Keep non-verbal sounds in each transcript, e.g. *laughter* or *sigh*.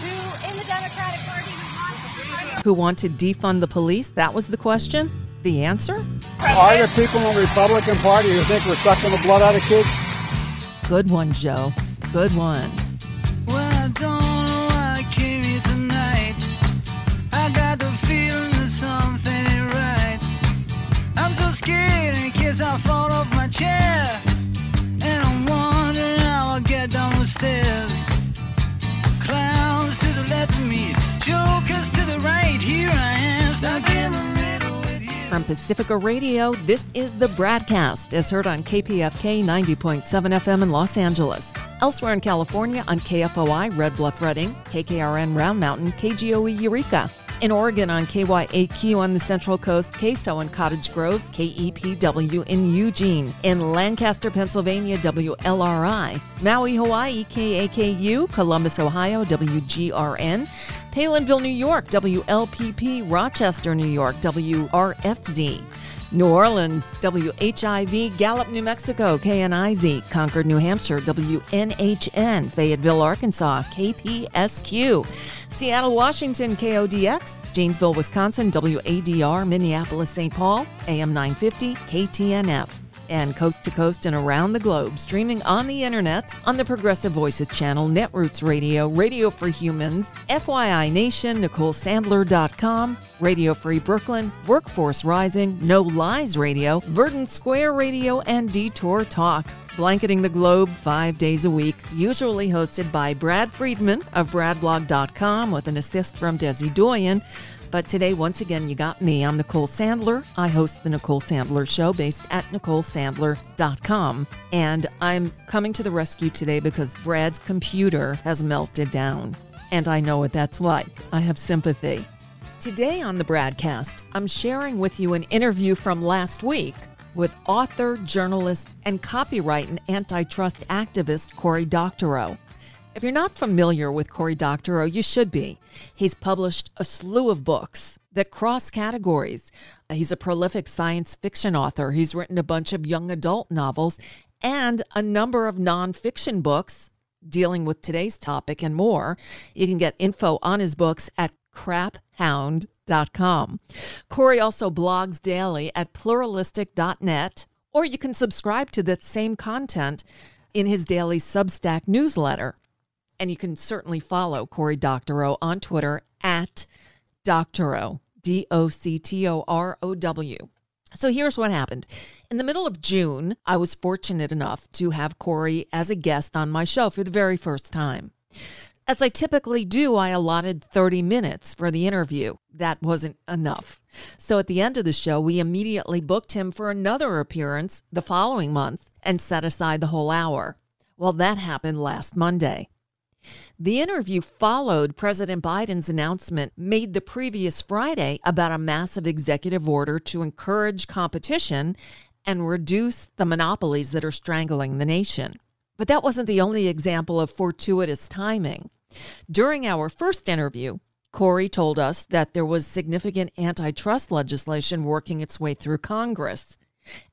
who in the Democratic Party who want to defund the police? That was the question. The answer? Are there people in the Republican Party who think we're sucking the blood out of kids? Good one, Joe. Good one. Well, I don't know why I came here tonight. I got the feeling that something right. I'm so scared in case I fall off my chair. And I'm wondering how I'll get down the stairs. From Pacifica Radio, this is the BradCast, as heard on KPFK 90.7 FM in Los Angeles. Elsewhere in California on KFOI Red Bluff Redding, KKRN Round Mountain, KGOE Eureka. In Oregon on KYAQ on the Central Coast, KSO in Cottage Grove, KEPW in Eugene. In Lancaster, Pennsylvania, WLRI. Maui, Hawaii, KAKU. Columbus, Ohio, WGRN. Palenville, New York, WLPP. Rochester, New York, WRFZ. New Orleans, WHIV, Gallup, New Mexico, KNIZ, Concord, New Hampshire, WNHN, Fayetteville, Arkansas, KPSQ, Seattle, Washington, KODX, Janesville, Wisconsin, WADR, Minneapolis, St. Paul, AM 950, KTNF and coast to coast and around the globe, streaming on the internets, on the Progressive Voices channel, Netroots Radio, Radio for Humans, FYI Nation, NicoleSandler.com, Radio Free Brooklyn, Workforce Rising, No Lies Radio, Verdant Square Radio, and Detour Talk. Blanketing the globe five days a week, usually hosted by Brad Friedman of BradBlog.com with an assist from Desi Doyen. But today, once again, you got me. I'm Nicole Sandler. I host the Nicole Sandler Show based at NicoleSandler.com. And I'm coming to the rescue today because Brad's computer has melted down. And I know what that's like. I have sympathy. Today on the BradCast, I'm sharing with you an interview from last week with author, journalist, and copyright and antitrust activist Cory Doctorow. If you're not familiar with Cory Doctorow, you should be. He's published a slew of books that cross categories. He's a prolific science fiction author. He's written a bunch of young adult novels and a number of nonfiction books dealing with today's topic and more. You can get info on his books at craphound.com. Cory also blogs daily at pluralistic.net, or you can subscribe to that same content in his daily Substack newsletter. And you can certainly follow Cory Doctorow on Twitter at Doctorow, D O C T O R O W. So here's what happened. In the middle of June, I was fortunate enough to have Cory as a guest on my show for the very first time. As I typically do, I allotted 30 minutes for the interview. That wasn't enough. So at the end of the show, we immediately booked him for another appearance the following month and set aside the whole hour. Well, that happened last Monday. The interview followed President Biden's announcement made the previous Friday about a massive executive order to encourage competition and reduce the monopolies that are strangling the nation. But that wasn't the only example of fortuitous timing. During our first interview, Cory told us that there was significant antitrust legislation working its way through Congress.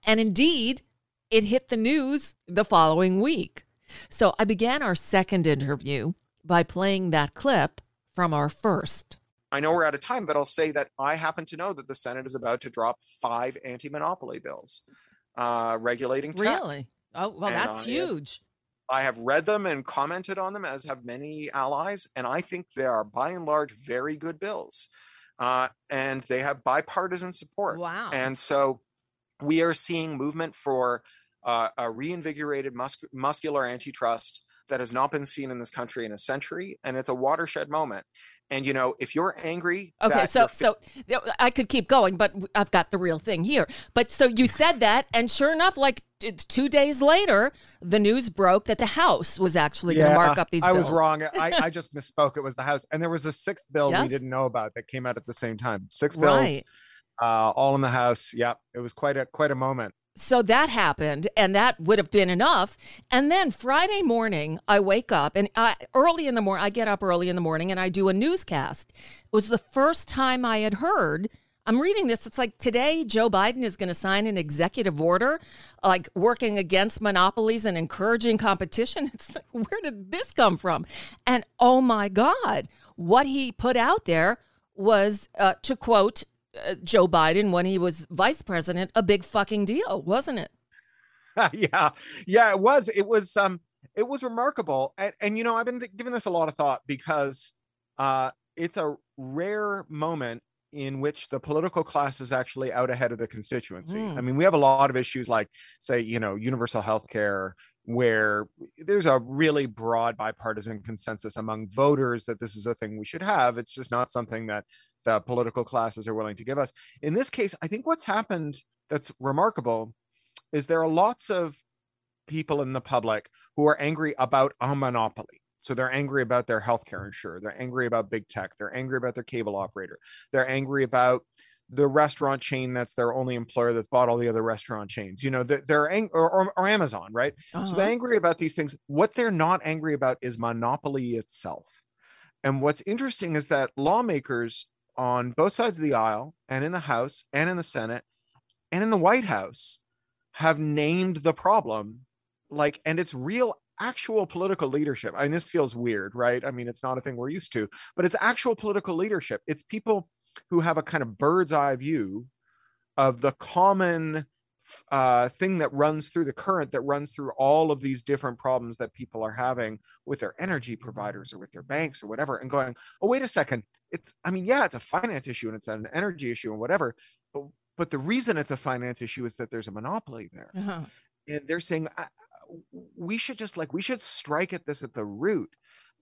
And indeed, it hit the news the following week. So I began our second interview by playing that clip from our first. I know we're out of time, but I'll say that I happen to know that the Senate is about to drop five anti-monopoly bills uh, regulating tech. Really? Oh, well, And that's I- huge. I have read them and commented on them, as have many allies, and I think they are by and large very good bills, uh, and they have bipartisan support. Wow. And so we are seeing movement for uh, a reinvigorated mus- muscular antitrust that has not been seen in this country in a century, and it's a watershed moment. And you know, if you're angry, Okay, so fa- so I could keep going, but I've got the real thing here. But so you said that, and sure enough, like t- two days later, the news broke that the House was actually going to mark up these. I bills. was wrong. I, I *laughs* just misspoke. It was the House, and there was a sixth bill Yes? we didn't know about that came out at the same time. Six bills, Right. uh, all in the House. Yeah, it was quite a quite a moment. So that happened, and that would have been enough. And then Friday morning, I wake up, and I, early in the morning, I get up early in the morning and I do a newscast. It was the first time I had heard I'm reading this. It's like today Joe Biden is going to sign an executive order, like working against monopolies and encouraging competition. *laughs* It's like, where did this come from? And oh my God, what he put out there was, uh, to quote uh, Joe Biden when he was vice president, a big fucking deal, wasn't it? *laughs* yeah, yeah, it was. It was. Um, it was remarkable, and, and you know, I've been th- giving this a lot of thought because uh, it's a rare moment in which the political class is actually out ahead of the constituency. Mm. I mean, we have a lot of issues like, say, you know, universal health care, where there's a really broad bipartisan consensus among voters that this is a thing we should have. It's just not something that the political classes are willing to give us. In this case, I think what's happened that's remarkable is there are lots of people in the public who are angry about a monopoly. So they're angry about their healthcare insurer. They're angry about big tech. They're angry about their cable operator. They're angry about the restaurant chain that's their only employer that's bought all the other restaurant chains. You know, they're, they're ang- or, or, or, Amazon, right? Uh-huh. So they're uh-huh. angry about these things. What they're not angry about is monopoly itself. And what's interesting is that lawmakers on both sides of the aisle and in the House and in the Senate and in the White House have named the problem like and it's real actual political leadership. I mean, this feels weird, right? I mean, it's not a thing we're used to, but it's actual political leadership. It's people who have a kind of bird's eye view of the common uh, thing that runs through the current that runs through all of these different problems that people are having with their energy providers or with their banks or whatever and going oh wait a second it's i mean yeah it's a finance issue and it's an energy issue and whatever but but the reason it's a finance issue is that there's a monopoly there. Uh-huh. and they're saying we should just like we should strike at this at the root.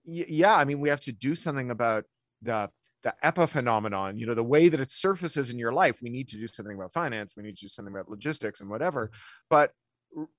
Y- yeah i mean we have to do something about the the epiphenomenon you know the way that it surfaces in your life we need to do something about finance we need to do something about logistics and whatever but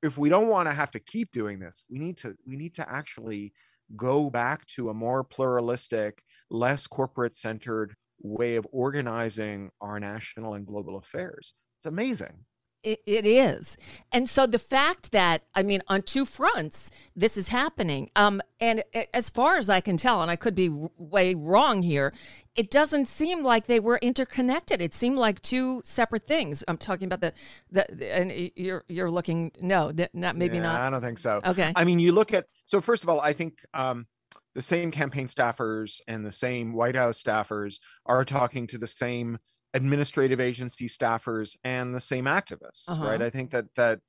if we don't want to have to keep doing this we need to we need to actually go back to a more pluralistic less corporate centered way of organizing our national and global affairs. It's amazing it, it is. And so the fact that, I mean, on two fronts, this is happening. Um, and as far as I can tell, and I could be way wrong here, it doesn't seem like they were interconnected. It seemed like two separate things. I'm talking about the, the, and you're, you're looking, no, not, maybe yeah, not. I don't think so. Okay. I mean, you look at, so first of all, I think, um, the same campaign staffers and the same White House staffers are talking to the same administrative agency staffers and the same activists uh-huh. right i think that that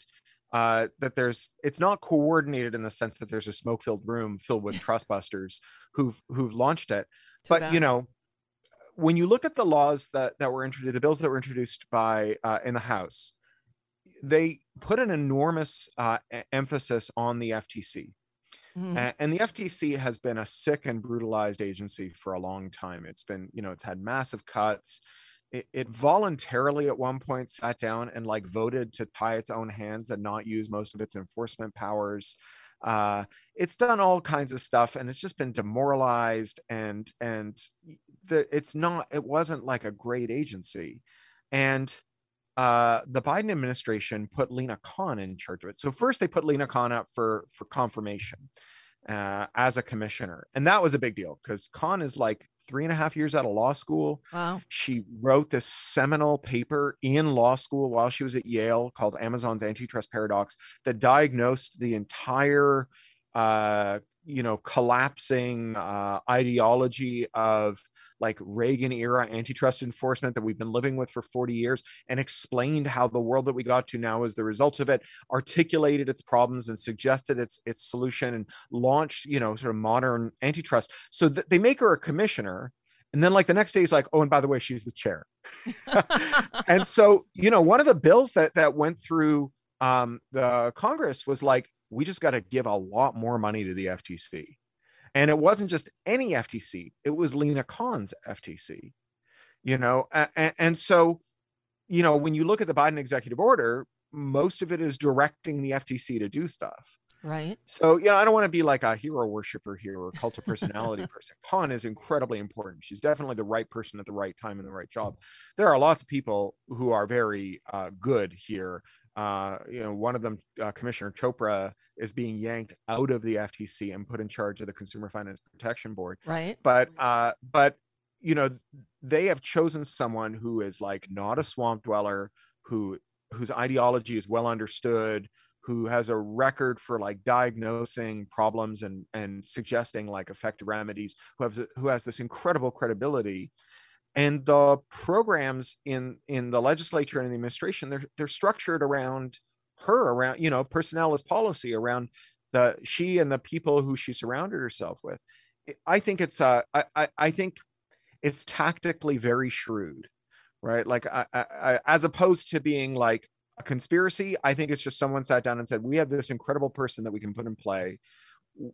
uh, that there's it's not coordinated in the sense that there's a smoke filled room filled with *laughs* trust busters who've who've launched it Too but bad. you know when you look at the laws that that were introduced the bills that were introduced by uh, in the house they put an enormous uh, emphasis on the ftc Mm-hmm. And the FTC has been a sick and brutalized agency for a long time. It's been, you know, it's had massive cuts it, it, voluntarily at one point sat down and like voted to tie its own hands and not use most of its enforcement powers. Uh, it's done all kinds of stuff and it's just been demoralized and and the it's not it wasn't like a great agency. And uh, the Biden administration put Lina Khan in charge of it. So first they put Lina Khan up for for confirmation uh, as a commissioner, and that was a big deal because Khan is like three and a half years out of law school. Wow. She wrote this seminal paper in law school while she was at Yale called Amazon's Antitrust Paradox that diagnosed the entire, uh, you know, collapsing uh, ideology of like Reagan era antitrust enforcement that we've been living with for 40 years and explained how the world that we got to now is the result of it, articulated its problems and suggested its its solution and launched, you know, sort of modern antitrust. So th- they make her a commissioner. And then like the next day he's like, oh, and by the way, she's the chair. *laughs* and so, you know, one of the bills that that went through um, the Congress was like, we just got to give a lot more money to the FTC. And it wasn't just any FTC, it was Lina Khan's FTC, you know. And, and so, you know, when you look at the Biden executive order, most of it is directing the FTC to do stuff. Right. So, you know, I don't want to be like a hero worshiper here or cult of personality *laughs* person. Khan is incredibly important. She's definitely the right person at the right time in the right job. There are lots of people who are very uh, good here uh, you know, one of them, uh, Commissioner Chopra, is being yanked out of the FTC and put in charge of the Consumer Finance Protection Board. Right. But uh, but you know they have chosen someone who is like not a swamp dweller who whose ideology is well understood who has a record for like diagnosing problems and and suggesting like effective remedies who has who has this incredible credibility and the programs in in the legislature and the administration they're they're structured around her around you know personnel as policy around the she and the people who she surrounded herself with. I think it's uh i i, I think it's tactically very shrewd right? Like I, I, as opposed to being like a conspiracy i think it's just someone sat down and said we have this incredible person that we can put in play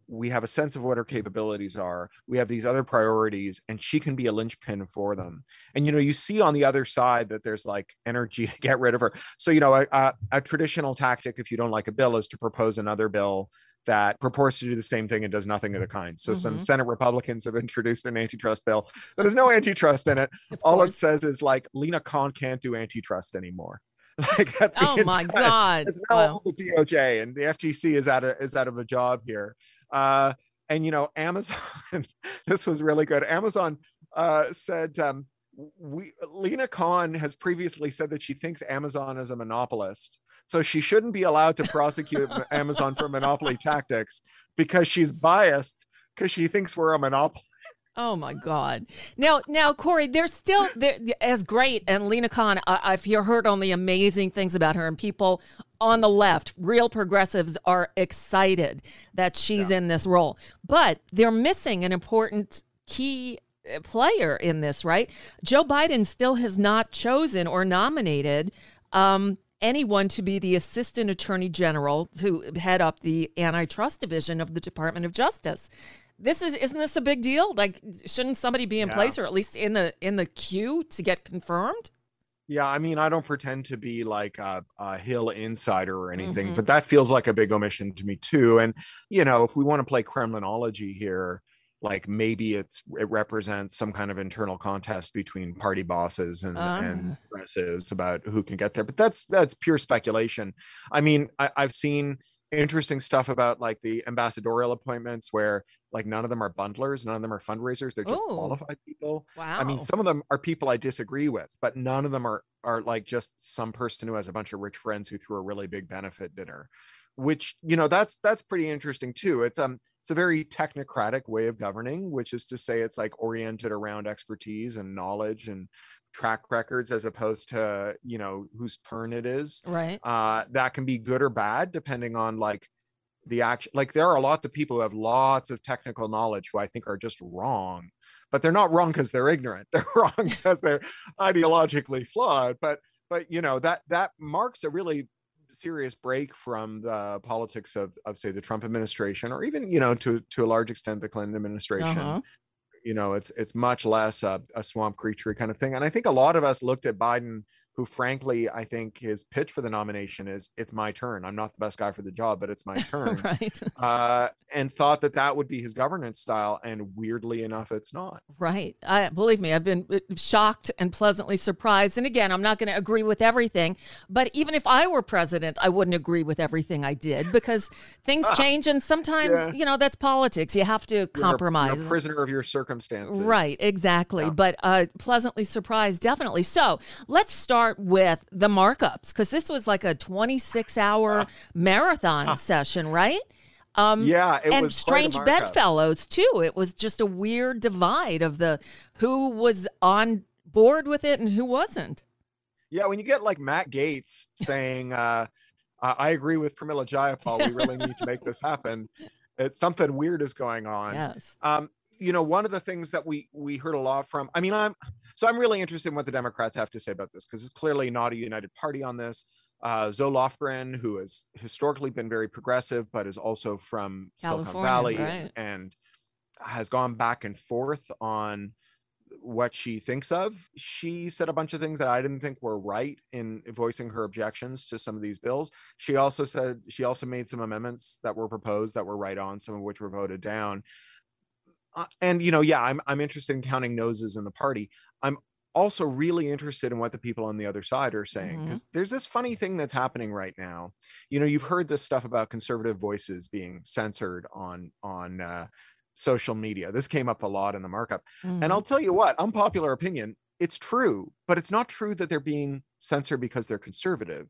we have a sense of what her capabilities are we have these other priorities and she can be a linchpin for them and you know you see on the other side that there's like energy *laughs* to get rid of her so you know a, a, a traditional tactic if you don't like a bill is to propose another bill that purports to do the same thing and does nothing of the kind. So mm-hmm. some Senate Republicans have *laughs* introduced an antitrust bill. There's no antitrust in it. Of All course. it says is like Lina Khan can't do antitrust anymore. *laughs* like that's oh my entire, god! It's now wow. the DOJ and the FTC is out of is out of a job here. Uh, and you know, Amazon. *laughs* this was really good. Amazon uh, said um, we Lina Khan has previously said that she thinks Amazon is a monopolist so she shouldn't be allowed to prosecute *laughs* Amazon for monopoly tactics because she's biased because she thinks we're a monopoly. Oh my God! Now, now, Cory, they're still they're as great, and Lina Khan. I, I've heard only amazing things about her, and people on the left, real progressives, are excited that she's yeah. in this role. But they're missing an important key uh, player in this, right? Joe Biden still has not chosen or nominated um, anyone to be the assistant attorney general to head up the antitrust division of the Department of Justice. This is isn't this a big deal? Like shouldn't somebody be in yeah. place or at least in the in the queue to get confirmed? Yeah, I mean, I don't pretend to be like a, a Hill insider or anything, mm-hmm. but that feels like a big omission to me too. And you know, if we want to play Kremlinology here, like maybe it's it represents some kind of internal contest between party bosses and, uh. and progressives about who can get there but that's that's pure speculation i mean I, i've seen interesting stuff about like the ambassadorial appointments where like none of them are bundlers none of them are fundraisers they're just Ooh. qualified people. Wow i mean some of them are people i disagree with but none of them are are like just some person who has a bunch of rich friends who threw a really big benefit dinner which you know that's that's pretty interesting too. It's um it's a very technocratic way of governing which is to say it's like oriented around expertise and knowledge and track records as opposed to you know whose turn it is right uh that can be good or bad depending on like the action like there are lots of people who have lots of technical knowledge who i think are just wrong but they're not wrong because they're ignorant *laughs* they're wrong *laughs* because they're ideologically flawed but but you know that that marks a really serious break from the politics of of say the Trump administration or even you know to to a large extent the Clinton administration. Uh-huh. You know, it's it's much less a, a swamp creature kind of thing. And I think a lot of us looked at Biden who frankly I think his pitch for the nomination is it's my turn. I'm not the best guy for the job, but it's my *laughs* turn. right. Uh, and thought that that would be his governance style, and weirdly enough, it's not. Right. I believe me, I've been uh, shocked and pleasantly surprised. And again, I'm not going to agree with everything, but even if I were president, I wouldn't agree with everything I did because things *laughs* change, and sometimes yeah. you know that's politics. You have to compromise. You're a, you're a prisoner of your circumstances. Right. Exactly. Yeah. But uh, pleasantly surprised, definitely. So let's start start with the markups because this was like a 26 hour uh, marathon uh, session, right? Um, yeah, and strange bedfellows too. It was just a weird divide of the who was on board with it and who wasn't. Yeah, when you get like Matt Gaetz saying, uh, "I agree with Pramila Jayapal, we really need to make this happen," *laughs* it's something weird is going on. Yes. Um, you know, one of the things that we we heard a lot from. I mean, I'm so I'm really interested in what the Democrats have to say about this because it's clearly not a united party on this. Uh, Zoe Lofgren, who has historically been very progressive, but is also from California, Silicon Valley right. and has gone back and forth on what she thinks of. She said a bunch of things that I didn't think were right in voicing her objections to some of these bills. She also said she also made some amendments that were proposed that were right on, some of which were voted down uh, and you know, yeah, I'm I'm interested in counting noses in the party. I'm also really interested in what the people on the other side are saying because mm-hmm. there's this funny thing that's happening right now. You know, you've heard this stuff about conservative voices being censored on on uh, social media. This came up a lot in the markup. Mhm. And I'll tell you what, unpopular opinion, it's true, but it's not true that they're being censored because they're conservative.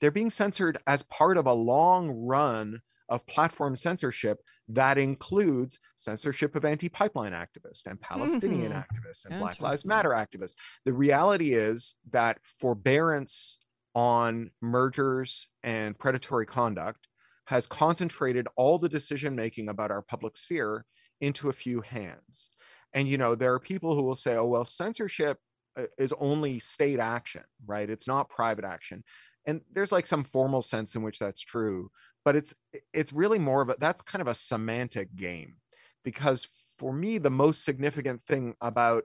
They're being censored as part of a long run of platform censorship that includes censorship of anti pipeline activists and Palestinian Mhm. activists and Black Lives Matter activists. The reality is that forbearance on mergers and predatory conduct has concentrated all the decision making about our public sphere into a few hands. And you know, there are people who will say, "Oh, well, censorship uh, is only state action, right? It's not private action." And there's like some formal sense in which that's true, but it's it's really more of a that's kind of a semantic game because for me the most significant thing about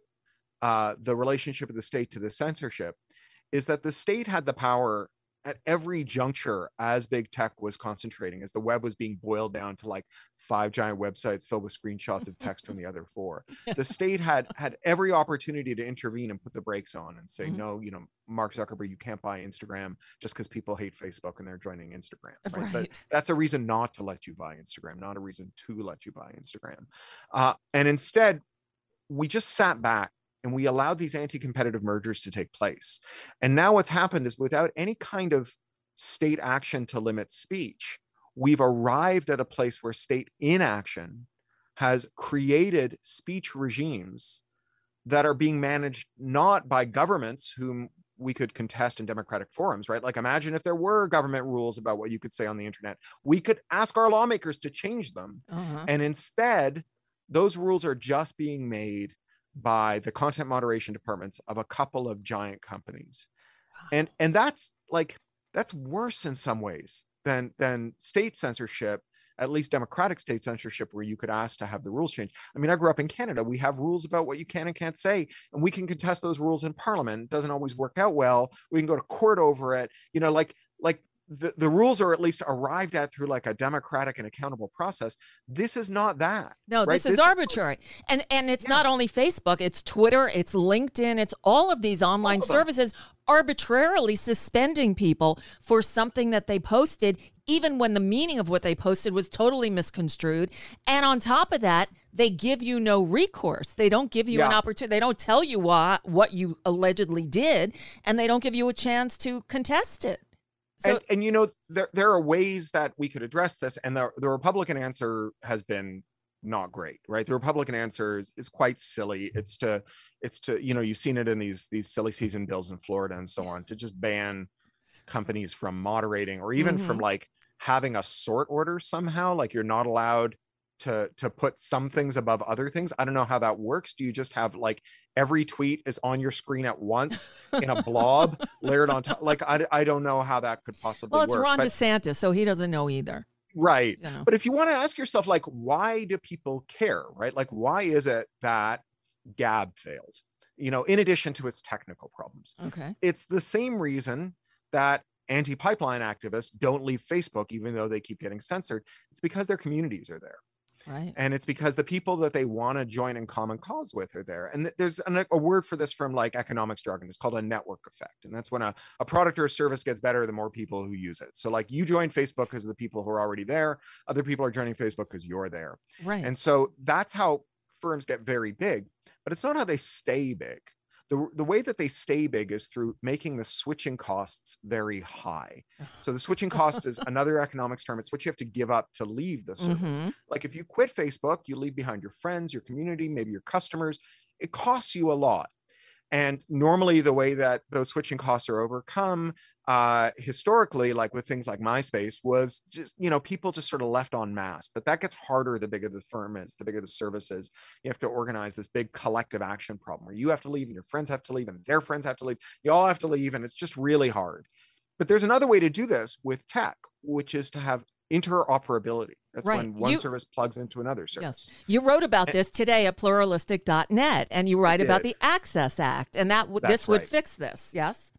uh, the relationship of the state to the censorship is that the state had the power at every juncture as big tech was concentrating as the web was being boiled down to like five giant websites filled with screenshots of text from the other four the *laughs* state had had every opportunity to intervene and put the brakes on and say Mhm. no you know mark zuckerberg you can't buy instagram just because people hate facebook and they're joining instagram right? but that's a reason not to let you buy instagram not a reason to let you buy instagram uh, and instead we just sat back and we allowed these anti-competitive mergers to take place and now what's happened is without any kind of state action to limit speech we've arrived at a place where state inaction has created speech regimes that are being managed not by governments whom we could contest in democratic forums, right? Like, imagine if there were government rules about what you could say on the internet. We could ask our lawmakers to change them. Uh-huh. And instead, those rules are just being made by the content moderation departments of a couple of giant companies. And and that's like that's worse in some ways than than state censorship, at least democratic state censorship where you could ask to have the rules changed. I mean, I grew up in Canada. We have rules about what you can and can't say, and we can contest those rules in parliament. It doesn't always work out well. We can go to court over it. You know, like like the, the rules are at least arrived at through like a democratic and accountable process. This is not that. No, right? this is arbitrary. And and it's not only Facebook, it's Twitter, it's LinkedIn, it's all of these online of them. services arbitrarily suspending people for something that they posted even when the meaning of what they posted was totally misconstrued. And on top of that, they give you no recourse. They don't give you an opportunity. They don't tell you why, what you allegedly did, and they don't give you a chance to contest it. So and, and you know there there are ways that we could address this and the, the republican answer has been not great right? The republican answer is, is quite silly. It's to it's to you know you've seen it in these these silly season bills in florida and so on to just ban companies from moderating or even from mm-hmm. like having a sort order somehow like you're not allowed to to put some things above other things i don't know how that works do you just have like every tweet is on your screen at once in a blob layered on top like I, I don't know how that could possibly well, it's work Ron but- DeSantis, so he doesn't know either. right You know. but if you want to ask yourself like why do people care right like why is it that gab failed you know in addition to its technical problems Okay. it's the same reason that anti-pipeline activists don't leave facebook even though they keep getting censored it's because their communities are there Right. and it's because the people that they want to join in common cause with are there. And th- there's an, a word for this from like economics jargon. It's called a network effect. And that's when a, a product or a service gets better the more people who use it. So like you join facebook because of the people who are already there. Other people are joining facebook because you're there. Right. and so that's how firms get very big. But it's not how they stay big the, the way that they stay big is through making the switching costs very high so the switching *laughs* cost is another economics term it's what you have to give up to leave the service Mhm. like if you quit Facebook, you leave behind your friends, your community, maybe your customers. It costs you a lot. And normally, the way that those switching costs are overcome, uh, historically, like with things like MySpace, was just you know people just sort of left en masse. But that gets harder the bigger the firm is, the bigger the service is. You have to organize this big collective action problem where you have to leave, and your friends have to leave, and their friends have to leave. You all have to leave, and it's just really hard. But there's another way to do this with tech, which is to have interoperability. That's Right. when one You- service plugs into another service. Yes. You wrote about this today at pluralistic.net and you write about the Access Act and that w- this would right. fix this. Yes.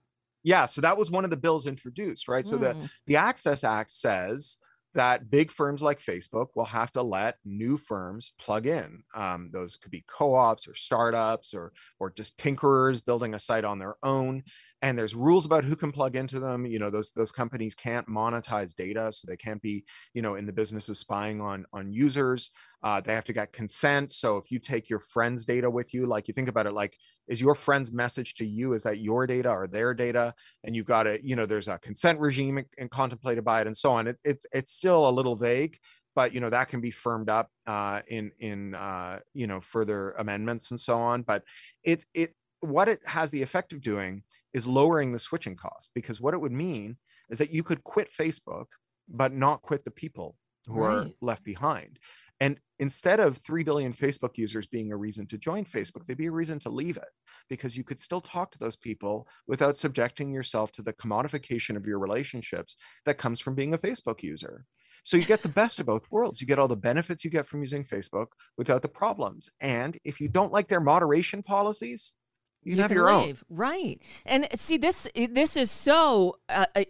Yeah, so that was one of the bills introduced, right? So the Mm. the Access Act says that big firms like Facebook will have to let new firms plug in. Um, those could be co-ops or startups or or just tinkerers building a site on their own. And there's rules about who can plug into them you know those those companies can't monetize data so they can't be you know in the business of spying on on users uh, they have to get consent so if you take your friend's data with you like you think about it like is your friend's message to you is that your data or their data? And you've got to you know there's a consent regime and contemplated by it and so on it, it, it's still a little vague but you know that can be firmed up uh, in in uh, you know further amendments and so on but it it what it has the effect of doing is lowering the switching cost because what it would mean is that you could quit Facebook, but not quit the people who right. are left behind. And instead of 3 billion Facebook users being a reason to join Facebook, they'd be a reason to leave it because you could still talk to those people without subjecting yourself to the commodification of your relationships that comes from being a Facebook user. So you get the best of both worlds. You get all the benefits you get from using Facebook without the problems. And if you don't like their moderation policies, you, you have your leave. own right. And see this this is so uh, uh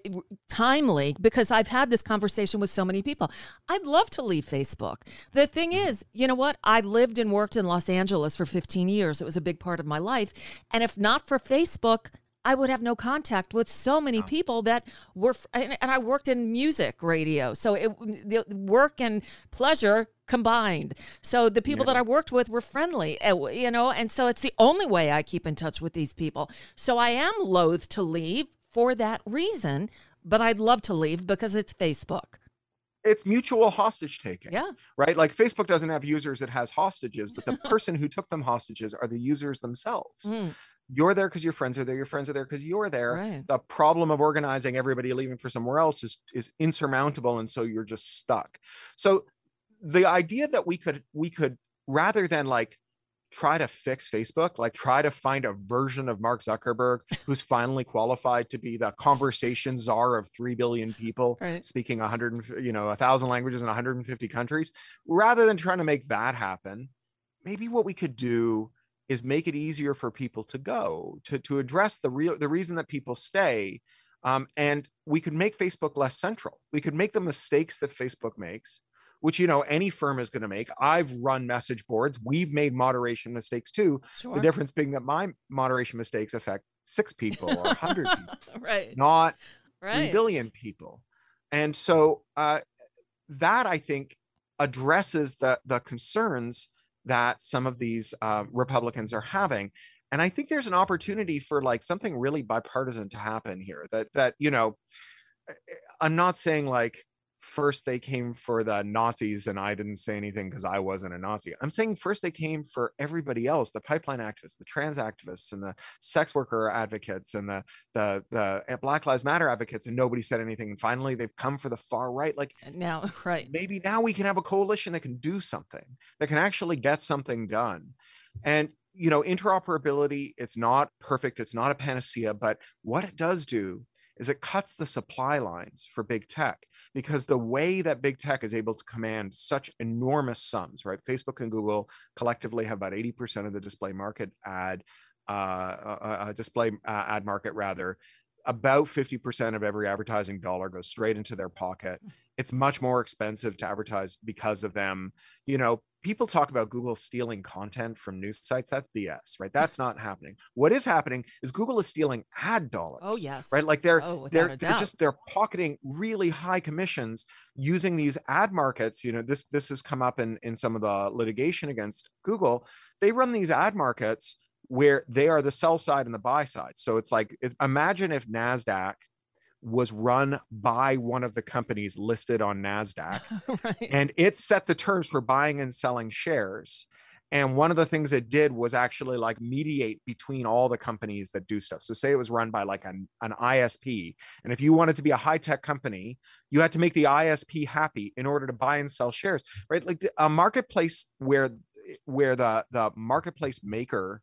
timely because i've had this conversation with so many people. I'd love to leave facebook. The thing mm-hmm. is you know what? I lived and worked in los angeles for 15 years. It was a big part of my life. And if not for facebook I would have no contact with so many people that were, and, I worked in music radio. So it, the work and pleasure combined. So the people yeah. that I worked with were friendly, eh, you know, and so it's the only way I keep in touch with these people. So I am loath to leave for that reason, but I'd love to leave because it's Facebook it's mutual hostage taking. Yeah. Right. Like Facebook doesn't have users, it has hostages, but the *laughs* person who took them hostages are the users themselves. Mm you're there because your friends are there your friends are there because you're there right. the problem of organizing everybody leaving for somewhere else is is insurmountable and so you're just stuck so the idea that we could we could rather than like try to fix facebook like try to find a version of mark zuckerberg *laughs* who's finally qualified to be the conversation czar of 3 billion people right. speaking 100 you know a thousand languages in 150 countries rather than trying to make that happen maybe what we could do is make it easier for people to go to to address the real the reason that people stay um, and we could make facebook less central we could make the mistakes that facebook makes which you know any firm is going to make i've run message boards we've made moderation mistakes too sure. the difference being that my moderation mistakes affect six people or 100 *laughs* people right not right. 3 billion people and so uh, that i think addresses the the concerns that some of these uh, Republicans are having. And I think there's an opportunity for like something really bipartisan to happen here. That that you know, I'm not saying like first they came for the Nazis and I didn't say anything because I wasn't a Nazi. I'm saying first they came for everybody else, the pipeline activists, the trans activists, and the sex worker advocates, and the the the eh, Black Lives Matter advocates, and nobody said anything. And finally, they've come for the far right. Like now, *laughs* right? Maybe now we can have a coalition that can do something, that can actually get something done. And you know, interoperability, it's not perfect, it's not a panacea, but what it does do is it cuts the supply lines for big tech because the way that big tech is able to command such enormous sums, right? Facebook and Google collectively have about 80% of the display market ad, uh, uh, uh, display uh, ad market rather. About 50% of every advertising dollar goes straight into their pocket. It's much more expensive to advertise because of them. You know, people talk about Google stealing content from news sites. That's BS, right? That's not happening. What is happening is Google is stealing ad dollars. Oh yes, right. Like they're oh, they're, they're just they're pocketing really high commissions using these ad markets. You know, this this has come up in in some of the litigation against Google. They run these ad markets where they are the sell side and the buy side. So it's like imagine if Nasdaq was run by one of the companies listed on NASDAQ. *laughs* right. And it set the terms for buying and selling shares. And one of the things it did was actually like mediate between all the companies that do stuff. So, say it was run by like an, an ISP. And if you wanted to be a high tech company, you had to make the ISP happy in order to buy and sell shares, right? Like a marketplace where where the the marketplace maker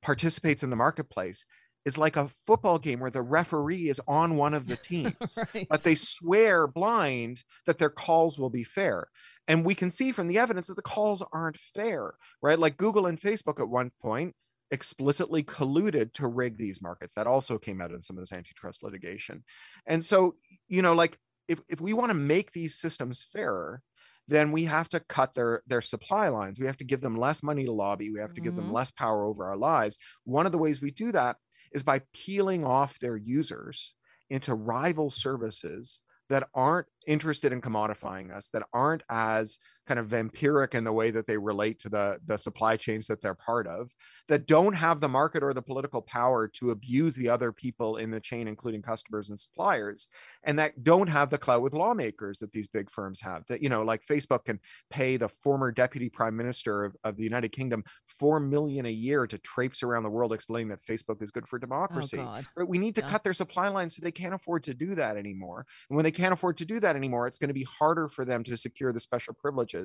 participates in the marketplace is like a football game where the referee is on one of the *laughs* teams, right. but they swear blind that their calls will be fair. And we can see from the evidence that the calls aren't fair, right? Like Google and Facebook at one point explicitly colluded to rig these markets. That also came out in some of this antitrust litigation. And so, you know, like if, if we want to make these systems fairer, then we have to cut their their supply lines. We have to give them less money to lobby. We have to mm-hmm. give them mm-hmm. less power over our lives. One of the ways we do that is by peeling off their users into rival services that aren't interested in commodifying us, that aren't as kind of vampiric in the way that they relate to the, the supply chains that they're part of, that don't have the market or the political power to abuse the other people in the chain, including customers and suppliers, and that don't have the clout with lawmakers that these big firms have. That, you know, like Facebook can pay the former deputy prime minister of, of the United Kingdom four million a year to traipse around the world explaining that Facebook is good for oh, democracy. Oh, right? We need to Yeah. cut their supply lines so they can't afford to do that anymore. And when they can't afford to do that anymore, it's going to be harder for them to secure the special privileges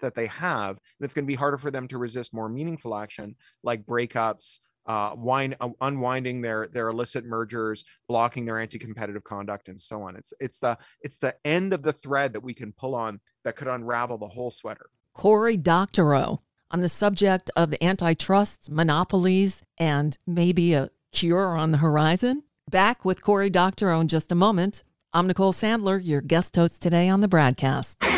that they have. And it's going to be harder for them to resist more meaningful action like breakups, uh, wind, uh, unwinding their their illicit mergers, blocking their anti-competitive conduct, and so on. It's it's the it's the end of the thread that we can pull on that could unravel the whole sweater. Cory Doctorow on the subject of antitrust, monopolies, and maybe a cure on the horizon. Back with Cory Doctorow in just a moment. I'm Nicole Sandler, your guest host today on the BradCast.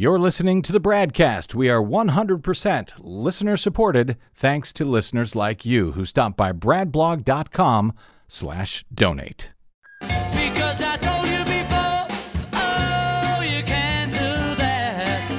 You're listening to the BradCast. We are 100% listener supported thanks to listeners like you who stop by bradblog.com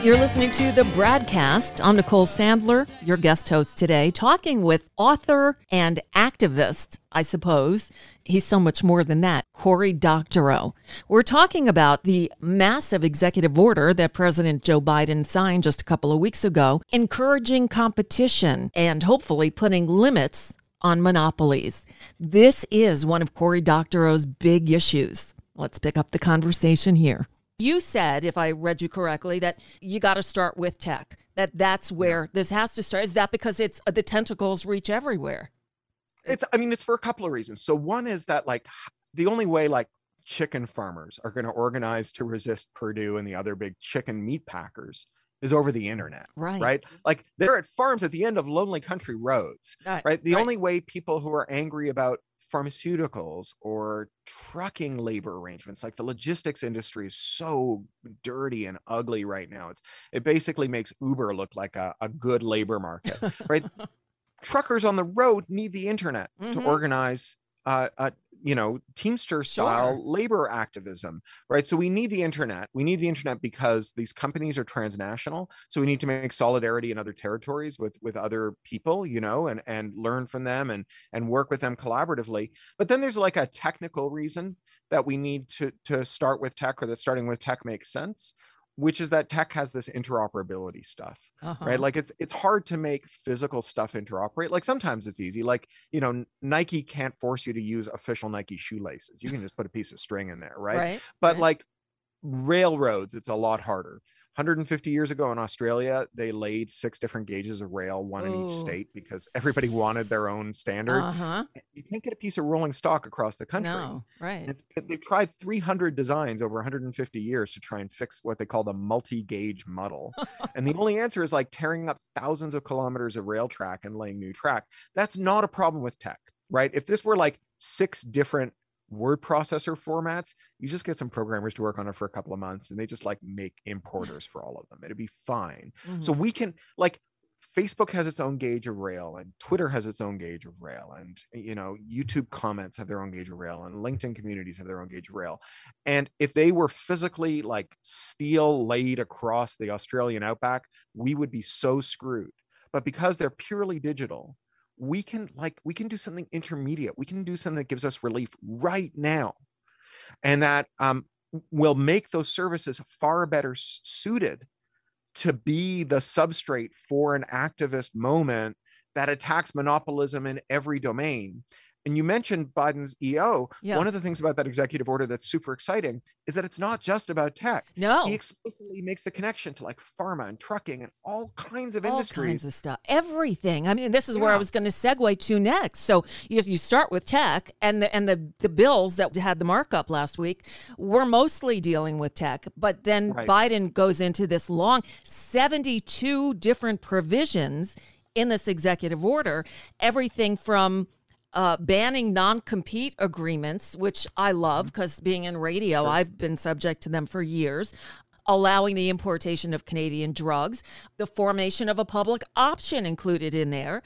You're listening to the BradCast. I'm Nicole Sandler, your guest host today, talking with author and activist, I suppose. He's so much more than that, Cory Doctorow. We're talking about the massive executive order that President Joe Biden signed just a couple of weeks ago, encouraging competition and hopefully putting limits on monopolies. This is one of Cory Doctorow's big issues. Let's pick up the conversation here. You said, if I read you correctly, that you got to start with tech. That that's where this has to start. Is that because it's uh, the tentacles reach everywhere? It's I mean it's for a couple of reasons. So one is that like the only way like chicken farmers are going to organize to resist Perdue and the other big chicken meat packers is over the internet. Right. Right. Like they're at farms at the end of lonely country roads. Right, Right. The right. only way people who are angry about pharmaceuticals or trucking labor arrangements like the logistics industry is so dirty and ugly right now it's it basically makes uber look like a, a good labor market right *laughs* truckers on the road need the internet to Mhm. organize uh, uh you know teamster style Sure. labor activism right? So we need the internet. We need the internet because these companies are transnational. So we need to make solidarity in other territories with with other people you know and and learn from them and and work with them collaboratively. But then there's like a technical reason that we need to to start with tech or that starting with tech makes sense which is that tech has this interoperability stuff Uh-huh. right like it's it's hard to make physical stuff interoperate like sometimes it's easy like you know nike can't force you to use official nike shoelaces you can just put a piece of string in there right, Right. but right. like railroads it's a lot harder 150 years ago in australia they laid six different gauges of rail one in each state because everybody wanted their own standard Uh-huh. you can't get a piece of rolling stock across the country No. Right. it's, they've tried 300 designs over 150 years to try and fix what they call the multi-gauge muddle. *laughs* and the only answer is like tearing up thousands of kilometers of rail track and laying new track. That's not a problem with tech, right? If this were like six different word processor formats, you just get some programmers to work on it for a couple of months and they just like make importers for all of them. It'd be fine. So Mhm. we can like Facebook has its own gauge of rail and Twitter has its own gauge of rail and you know YouTube comments have their own gauge of rail and LinkedIn communities have their own gauge of rail. And if they were physically like steel laid across the Australian outback, we would be so screwed. But because they're purely digital, we can like we can do something intermediate. We can do something that gives us relief right now. And that um will make those services far better suited to be the substrate for an activist moment that attacks monopolism in every domain. And you mentioned Biden's EO. One of the things about that executive order that's super exciting is that it's not just about tech. No. He explicitly makes the connection to like pharma and trucking and all kinds of all industries. All kinds of stuff everything i mean this is where i was going to segue to next so if you start with tech and the and the the bills that had the markup last week were mostly dealing with tech but then Right. biden goes into this long 72 different provisions in this executive order everything from uh, banning non-compete agreements, which I love because being in radio, I've been subject to them for years, allowing the importation of Canadian drugs, the formation of a public option included in there,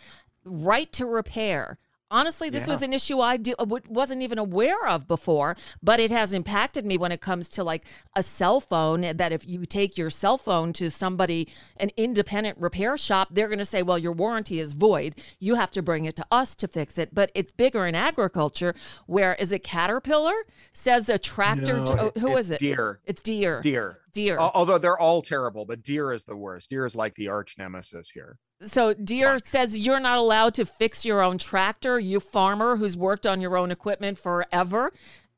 right to repair. Honestly, this Yeah. was an issue I do, uh, wasn't even aware of before, but it has impacted me when it comes to like a cell phone. That if you take your cell phone to somebody, an independent repair shop, they're going to say, well, your warranty is void. You have to bring it to us to fix it. But it's bigger in agriculture, where is it Caterpillar says a tractor? No, oh, who is it? Deere. It's Deere. Deere. Deere. Al- Although they're all terrible, but Deere is the worst. Deere is like the arch nemesis here. So Deere says you're not allowed to fix your own tractor, you farmer who's worked on your own equipment forever.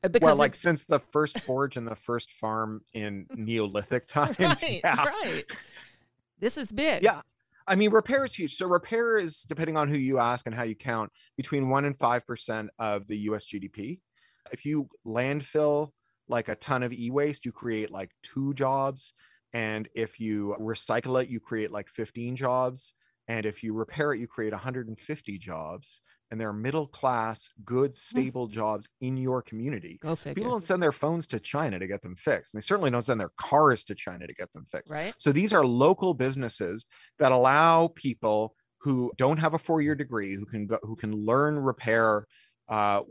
uh, Because well, like it- since the first forge and the first farm in *laughs* Neolithic times. right, yeah. right. This is big. Yeah. I mean, repair is huge. So repair is, depending on who you ask and how you count, between one and five percent of the U.S. GDP. If you landfill like a ton of e-waste, you create like two jobs, and if you recycle it, you create like 15 jobs, and if you repair it, you create 150 jobs. And they're middle class, good, stable jobs in your community. Go So people don't send their phones to China to get them fixed. And they certainly don't send their cars to China to get them fixed. Right. So these are local businesses that allow people who don't have a four-year degree, who can go, who can learn repair, uh,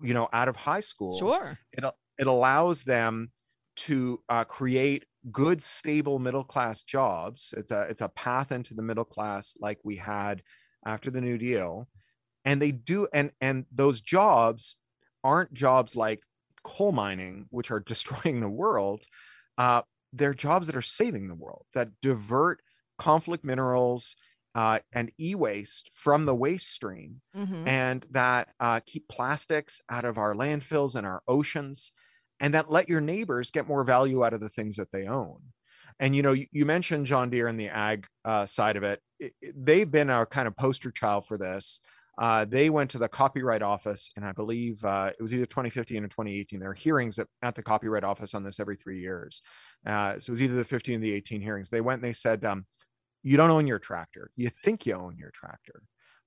you know, out of high school. Sure. It it allows them to uh, create good, stable middle class jobs. It's a it's a path into the middle class like we had after the New Deal, and they do and and those jobs aren't jobs like coal mining, which are *laughs* destroying the world. Uh, they're jobs that are saving the world, that divert conflict minerals uh, and e-waste from the waste stream Mhm. and that uh, keep plastics out of our landfills and our oceans and that let your neighbors get more value out of the things that they own. And you know you, you mentioned john deere and the ag uh, side of it. It- it- they've been our kind of poster child for this. Uh, they went to the copyright office and i believe uh, it was either 2015 or 2018 there are hearings at, at the copyright office on this every three years. Uh, so it was either the 15 or the 18 hearings. They went and they said um, you don't own your tractor. You think you own your tractor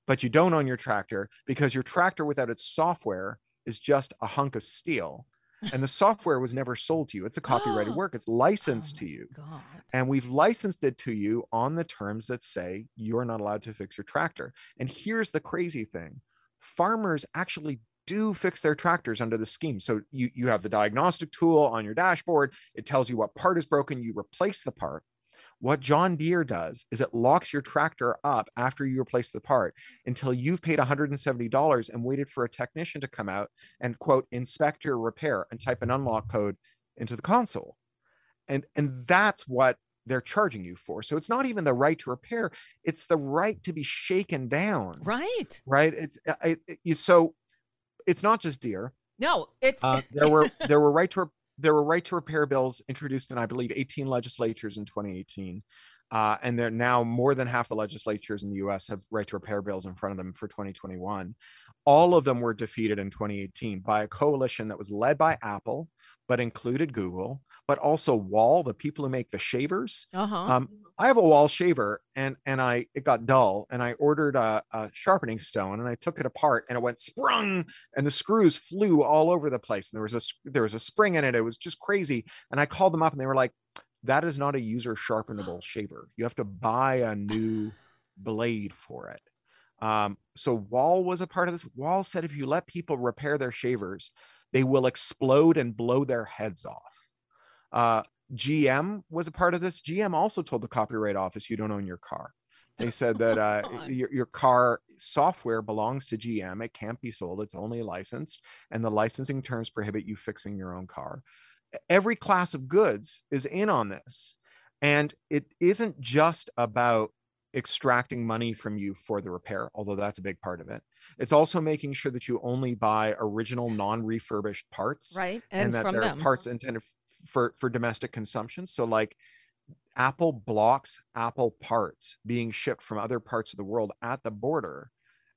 but you don't own your tractor because your tractor without its software is just a hunk of steel and the software was never sold to you. It's a copyrighted *gasps* work. It's licensed Oh to you. God. and we've licensed it to you on the terms that say you're not allowed to fix your tractor. And here's the crazy thing. Farmers actually do fix their tractors under the scheme. So you you have the diagnostic tool on your dashboard. It tells you what part is broken. You replace the part what John Deere does is it locks your tractor up after you replace the part until you've paid $170 and waited for a technician to come out and quote inspect your repair and type an unlock code into the console. And and that's what they're charging you for. So it's not even the right to repair, it's the right to be shaken down. Right. Right? It's uh, it, it- so it's not just Deere. No, it's Uh, there were there were right to there were right to repair bills introduced in I believe 18 legislatures in 2018. Uh, and they're now more than half the legislatures in the US have right to repair bills in front of them for 2021. All of them were defeated in 2018 by a coalition that was led by Apple, but included Google, but also Wahl, the people who make the shavers. uh-huh. Um, I have a Wahl shaver and and I it got dull and I ordered a, a sharpening stone and I took it apart and it went sprung and the screws flew all over the place. And there was a there was a spring in it. It was just crazy. And I called them up and they were like, "That is not a user sharpenable *gasps* shaver. You have to buy a new *sighs* blade for it." Um, so Wahl was a part of this. Wahl said if you let people repair their shavers, they will explode and blow their heads off. Uh, GM was a part of this. GM also told the Copyright Office you don't own your car. They *laughs* said that uh, God. your, your car software belongs to GM. It can't be sold. It's only licensed, and the licensing terms prohibit you fixing your own car. Every class of goods is in on this, and it isn't just about extracting money from you for the repair, although that's a big part of it. It's also making sure that you only buy original, non-refurbished parts right. and, And, that from there them. are parts intended for for domestic consumption. So like apple blocks apple parts being shipped from other parts of the world at the border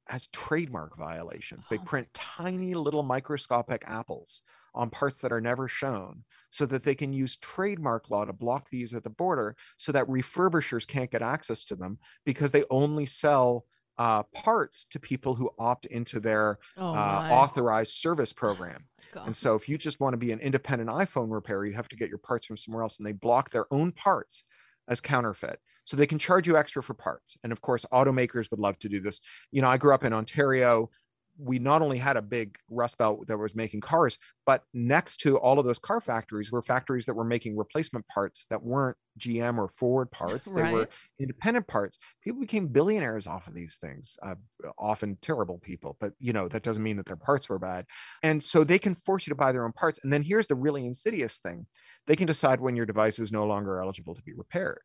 as trademark violations. They Oh. my print tiny little microscopic apples on parts that are never shown so that they can use trademark law to block these at the border so that refurbishers can't get access to them because they only sell uh, parts to people who opt into their Oh, uh, authorized service program. God. *sighs* And so if you just want to be an independent iPhone repairer, you have to get your parts from somewhere else and they block their own parts as counterfeit. So they can charge you extra for parts. And of course, automakers would love to do this. You know, I grew up in Ontario. We not only had a big rust belt that was making cars, but next to all of those car factories were factories that were making replacement parts that weren't GM or Ford *laughs* parts. They were independent parts. People became billionaires off of these things, uh, often terrible people, but you know, that doesn't mean that their parts were bad. And so they can force you to buy their own parts. And then here's the really insidious thing they can decide when your device is no longer eligible to be repaired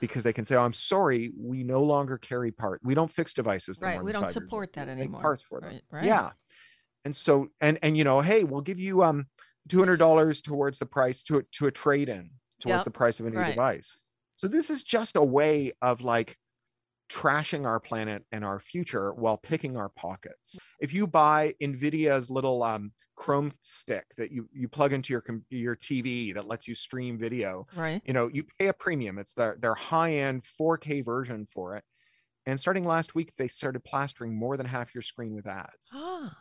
because they can say, Oh, I'm sorry, we no longer carry part. We don't fix devices. Right, we don't five years old. support that anymore. Parts for them. Right, right. Yeah. And so, and, and, you know, hey, we'll give you um $200 towards the price to, to a trade in towards Yep, the price of a new right. device. So this is just a way of like trashing our planet and our future while picking our pockets. If you buy Nvidia's little um, Chrome stick that you you plug into your your TV that lets you stream video, Right. you know, you pay a premium. It's their their high end 4K version for it. And starting last week, they started plastering more than half your screen with ads Ah.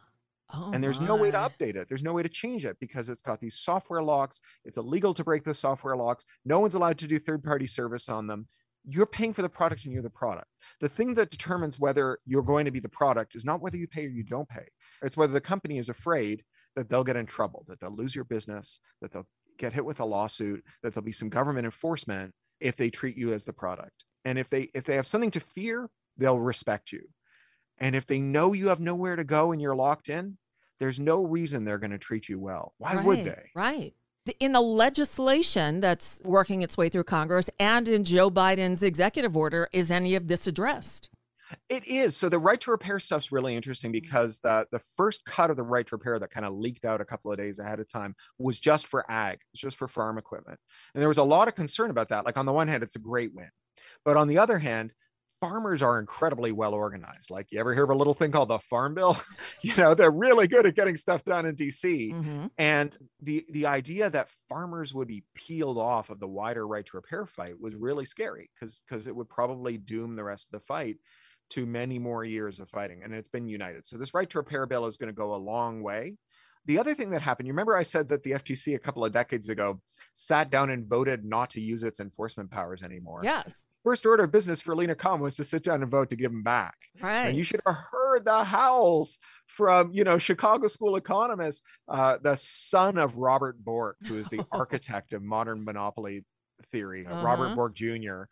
Oh, and there's no way to update it there's no way to change it because it's got these software locks it's illegal to break the software locks no one's allowed to do third party service on them you're paying for the product and you're the product the thing that determines whether you're going to be the product is not whether you pay or you don't pay it's whether the company is afraid that they'll get in trouble that they'll lose your business that they'll get hit with a lawsuit that there'll be some government enforcement if they treat you as the product and if they if they have something to fear they'll respect you and if they know you have nowhere to go and you're locked in there's no reason they're going to treat you well. Why would they? Right. In the legislation that's working its way through Congress and in Joe Biden's executive order, is any of this addressed? It is. So the right to repair stuff's really interesting mm-hmm. because the the first cut of the right to repair that kind of leaked out a couple of days ahead of time was just for ag, it's just for farm equipment. And there was a lot of concern about that. Like on the one hand, it's a great win. But on the other hand, farmers are incredibly well organized. Like you ever hear of a little thing called the farm bill? *laughs* you know, they're really good at getting stuff done in DC. Mhm. And the the idea that farmers would be peeled off of the wider right to repair fight was really scary because because it would probably doom the rest of the fight to many more years of fighting. And it's been united. So this right to repair bill is going to go a long way. The other thing that happened, you remember I said that the FTC a couple of decades ago sat down and voted not to use its enforcement powers anymore. Yes. First order of business for Lina Khan was to sit down and vote to give them back. Right. And you should have heard the howls from, you know, Chicago school economist, uh, the son of Robert Bork, who is the *laughs* architect of modern monopoly theory, uh, Uh-huh. Robert Bork Jr.,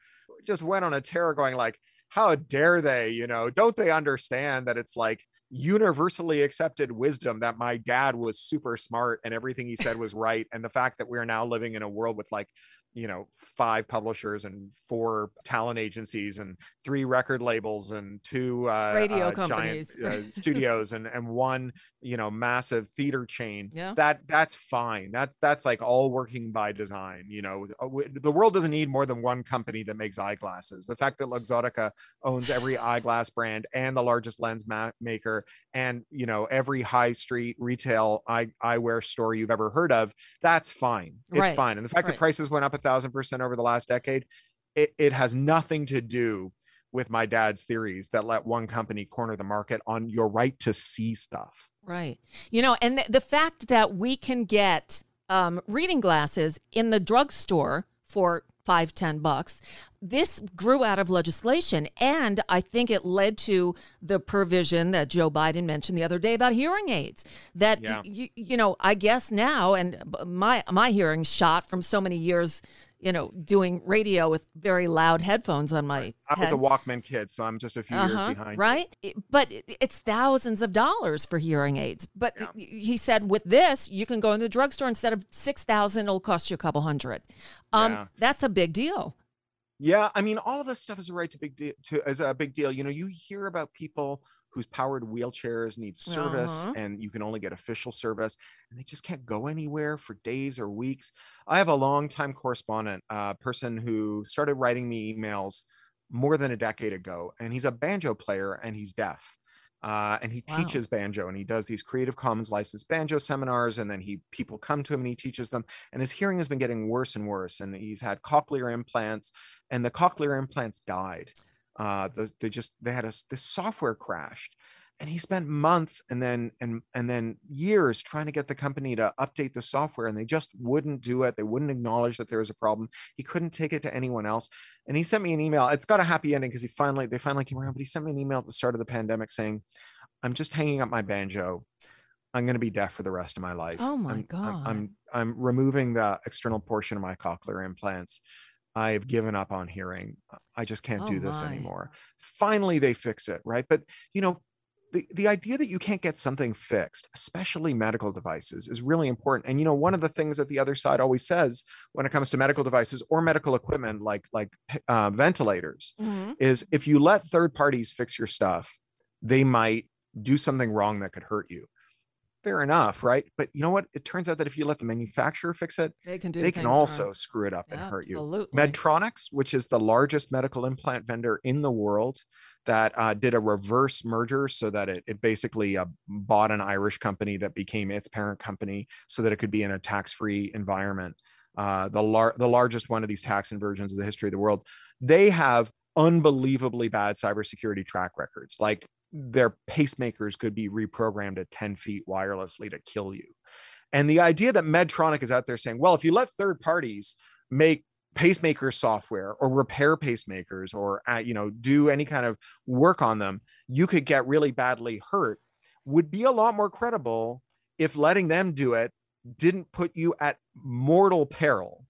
just went on a tear going like, how dare they, you know, don't they understand that it's like universally accepted wisdom that my dad was super smart and everything he said was right. And the fact that we're now living in a world with like, you know, five publishers and four talent agencies and three record labels and two uh, Radio uh, companies. giant uh, *laughs* studios and and one you know massive theater chain. Yeah. That that's fine. That's that's like all working by design. You know, Uh, the world doesn't need more than one company that makes eyeglasses. The fact that Luxottica owns every eyeglass brand and the largest lens ma- maker and you know every high street retail eye eyewear store you've ever heard of that's fine it's Right, fine and the fact right. that prices went up thousand percent over the last decade it, it has nothing to do with my dad's theories that let one company corner the market on your right to see stuff Right. You know, and th- the fact that we can get um, reading glasses in the drugstore for five, ten bucks, this grew out of legislation. And I think it led to the provision that Joe Biden mentioned the other day about hearing aids. That, Yeah. y- you know, I guess now, and my, my hearing's shot from so many years, you know, doing radio with very loud headphones on my i was head. a walkman kid so i'm just a few years Uh-huh, behind right? But it's thousands of dollars for hearing aids. But Yeah. he said with this, you can go in the drugstore instead of six thousand, it'll cost you a couple hundred. Um, Yeah. that's a big deal. Yeah, I mean, all of this stuff is a right to big deal. To is a big deal. You know, you hear about people whose powered wheelchairs need service, Uh-huh. and you can only get official service, and they just can't go anywhere for days or weeks. I have a longtime correspondent, a person who started writing me emails more than a decade ago, and he's a banjo player and he's deaf. Uh, and he Wow. teaches banjo and he does these creative commons licensed banjo seminars and then he people come to him and he teaches them and his hearing has been getting worse and worse and he's had cochlear implants and the cochlear implants died uh the, they just they had a this software crashed and he spent months and then and and then years trying to get the company to update the software and they just wouldn't do it. They wouldn't acknowledge that there was a problem. He couldn't take it to anyone else. And he sent me an email. It's got a happy ending because he finally they finally came around but he sent me an email at the start of the pandemic saying i'm just hanging up my banjo. I'm going to be deaf for the rest of my life. Oh my I'm, I'm- God. I'm i'm removing the external portion of my cochlear implants I've given up on hearing. I just can't Oh do this my. anymore. Finally, they fix it, right? But you know, the, the idea that you can't get something fixed, especially medical devices, is really important. And you know, one of the things that the other side always says when it comes to medical devices or medical equipment like like uh, ventilators Mhm. is if you let third parties fix your stuff, they might do something wrong that could hurt you. Fair enough, right? But you know what? It turns out that if you let the manufacturer fix it, They can do they can also wrong. screw it up and hurt you. Absolutely. Medtronics, which is the largest medical implant vendor in the world, that uh, did a reverse merger so that it, it basically uh, bought an Irish company that became its parent company so that it could be in a tax free environment. Uh, the, lar- the largest one of these tax inversions of the history of the world. They have unbelievably bad cybersecurity track records. Like their pacemakers could be reprogrammed at 10 feet wirelessly to kill you. And the idea that Medtronic is out there saying, well, if you let third parties make pacemaker software or repair pacemakers or uh, you know do any kind of work on them you could get really badly hurt would be a lot more credible if letting them do it didn't put you at mortal peril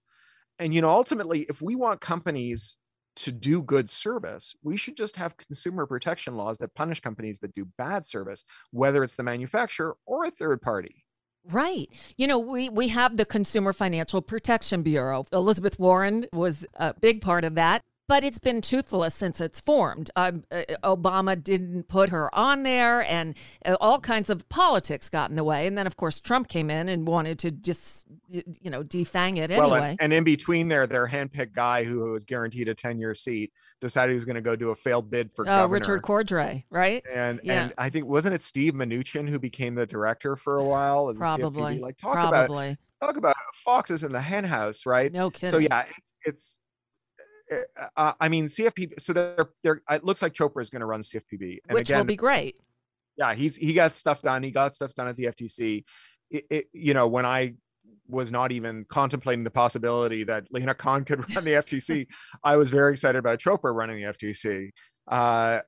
and you know ultimately if we want companies to do good service we should just have consumer protection laws that punish companies that do bad service whether it's the manufacturer or a third party Right. You know, we, we have the Consumer Financial Protection Bureau. Elizabeth Warren was a big part of that, but it's been toothless since it's formed. Um, uh, Obama didn't put her on there, and uh, all kinds of politics got in the way. And then, of course, Trump came in and wanted to just, you know, defang it well anyway. and, and in between there their handpicked guy who was guaranteed a 10-year seat decided he was going to go do a failed bid for uh, governor Richard Cordray, right? and Yeah. and I think wasn't it Steve Mnuchin who became the director for a while? the CFPB? Probably. Like talk about Probably. talk about foxes in the hen house, right? No kidding. So yeah, it's it's. Uh, I mean, CFPB. So they're they're. It looks like Chopra is going to run CFPB, and Which again, will be great. yeah, he's he got stuff done. He got stuff done at the FTC. It, it, you know, when I was not even contemplating the possibility that Lina Khan could *laughs* run the FTC, I was very excited about Chopra running the FTC. Uh,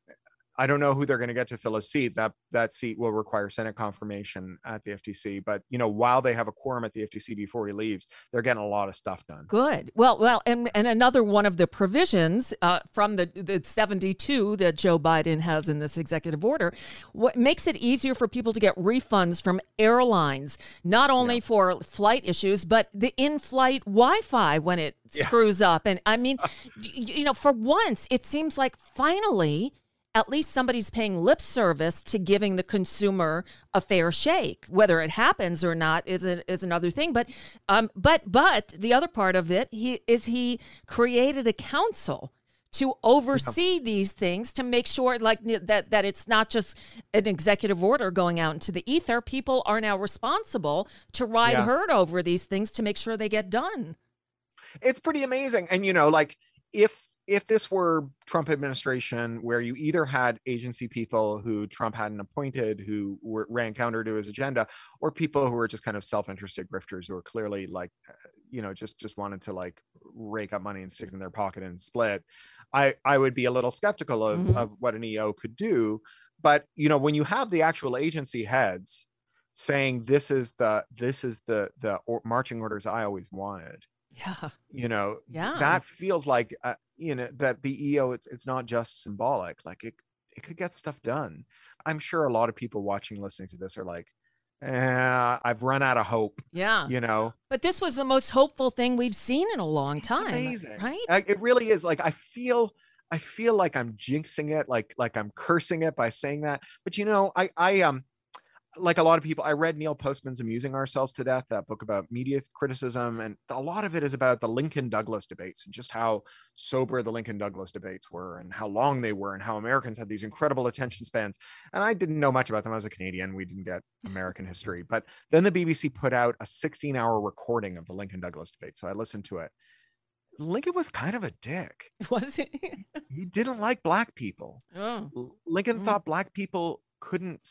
I don't know who they're going to get to fill a seat. That that seat will require Senate confirmation at the FTC. But you know, while they have a quorum at the FTC before he leaves, they're getting a lot of stuff done. Good. Well, well, and, and another one of the provisions uh, from the, the 72 that Joe Biden has in this executive order, what makes it easier for people to get refunds from airlines, not only for flight issues, but the in-flight Wi-Fi when it screws up. And I mean, *laughs* you know, for once, it seems like finally at least somebody's paying lip service to giving the consumer a fair shake. Whether it happens or not is a, is another thing. But um, but but the other part of it, he is he created a council to oversee these things to make sure like that that it's not just an executive order going out into the ether people are now responsible to ride Yeah. herd over these things to make sure they get done it's pretty amazing and you know like if if this were trump administration where you either had agency people who trump hadn't appointed who were ran counter to his agenda or people who were just kind of self-interested grifters who were clearly like uh, you know just just wanted to like rake up money and stick it in their pocket and split i i would be a little skeptical of Mhm. of what an eo could do but you know when you have the actual agency heads saying this is the this is the the or- marching orders i always wanted yeah. You know Yeah. that feels like uh, you know that the eo it's it's not just symbolic like it it could get stuff done. I'm sure a lot of people watching listening to this are like eh, i've run out of hope yeah. you know? But this was the most hopeful thing we've seen in a long It's time amazing. right? It really is like i feel i feel like i'm jinxing it like like i'm cursing it by saying that. But you know i i um like a lot of people i read neil postman's amusing ourselves to death that book about media criticism and a lot of it is about the lincoln douglas debates and just how sober the lincoln douglas debates were and how long they were and how americans had these incredible attention spans and i didn't know much about them as a canadian we didn't get american history but then the bbc put out a 16 hour recording of the lincoln douglas debate so i listened to it Lincoln was kind of a dick. *laughs* Was it? *laughs* He didn't like black people. oh, Lincoln Mm. thought black people couldn't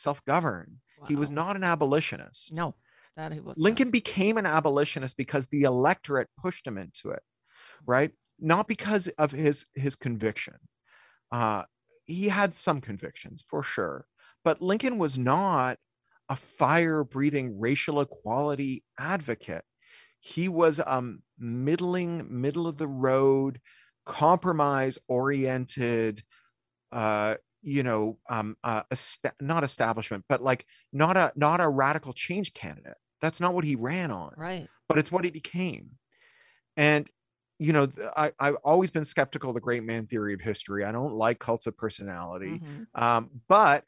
self-govern. He was not an abolitionist. No, that he was. not. Lincoln became an abolitionist because the electorate pushed him into it, right? Not because of his his conviction. Uh, he had some convictions for sure, but Lincoln was not a fire-breathing racial equality advocate. He was um middling, middle of the road, compromise-oriented, uh, you know, um, uh, esta- not establishment, but like not a not a radical change candidate. That's not what he ran on, Right. but it's what he became. And you know, I, I've always been skeptical of the great man theory of history. I don't like cults of personality. Mhm. Um, but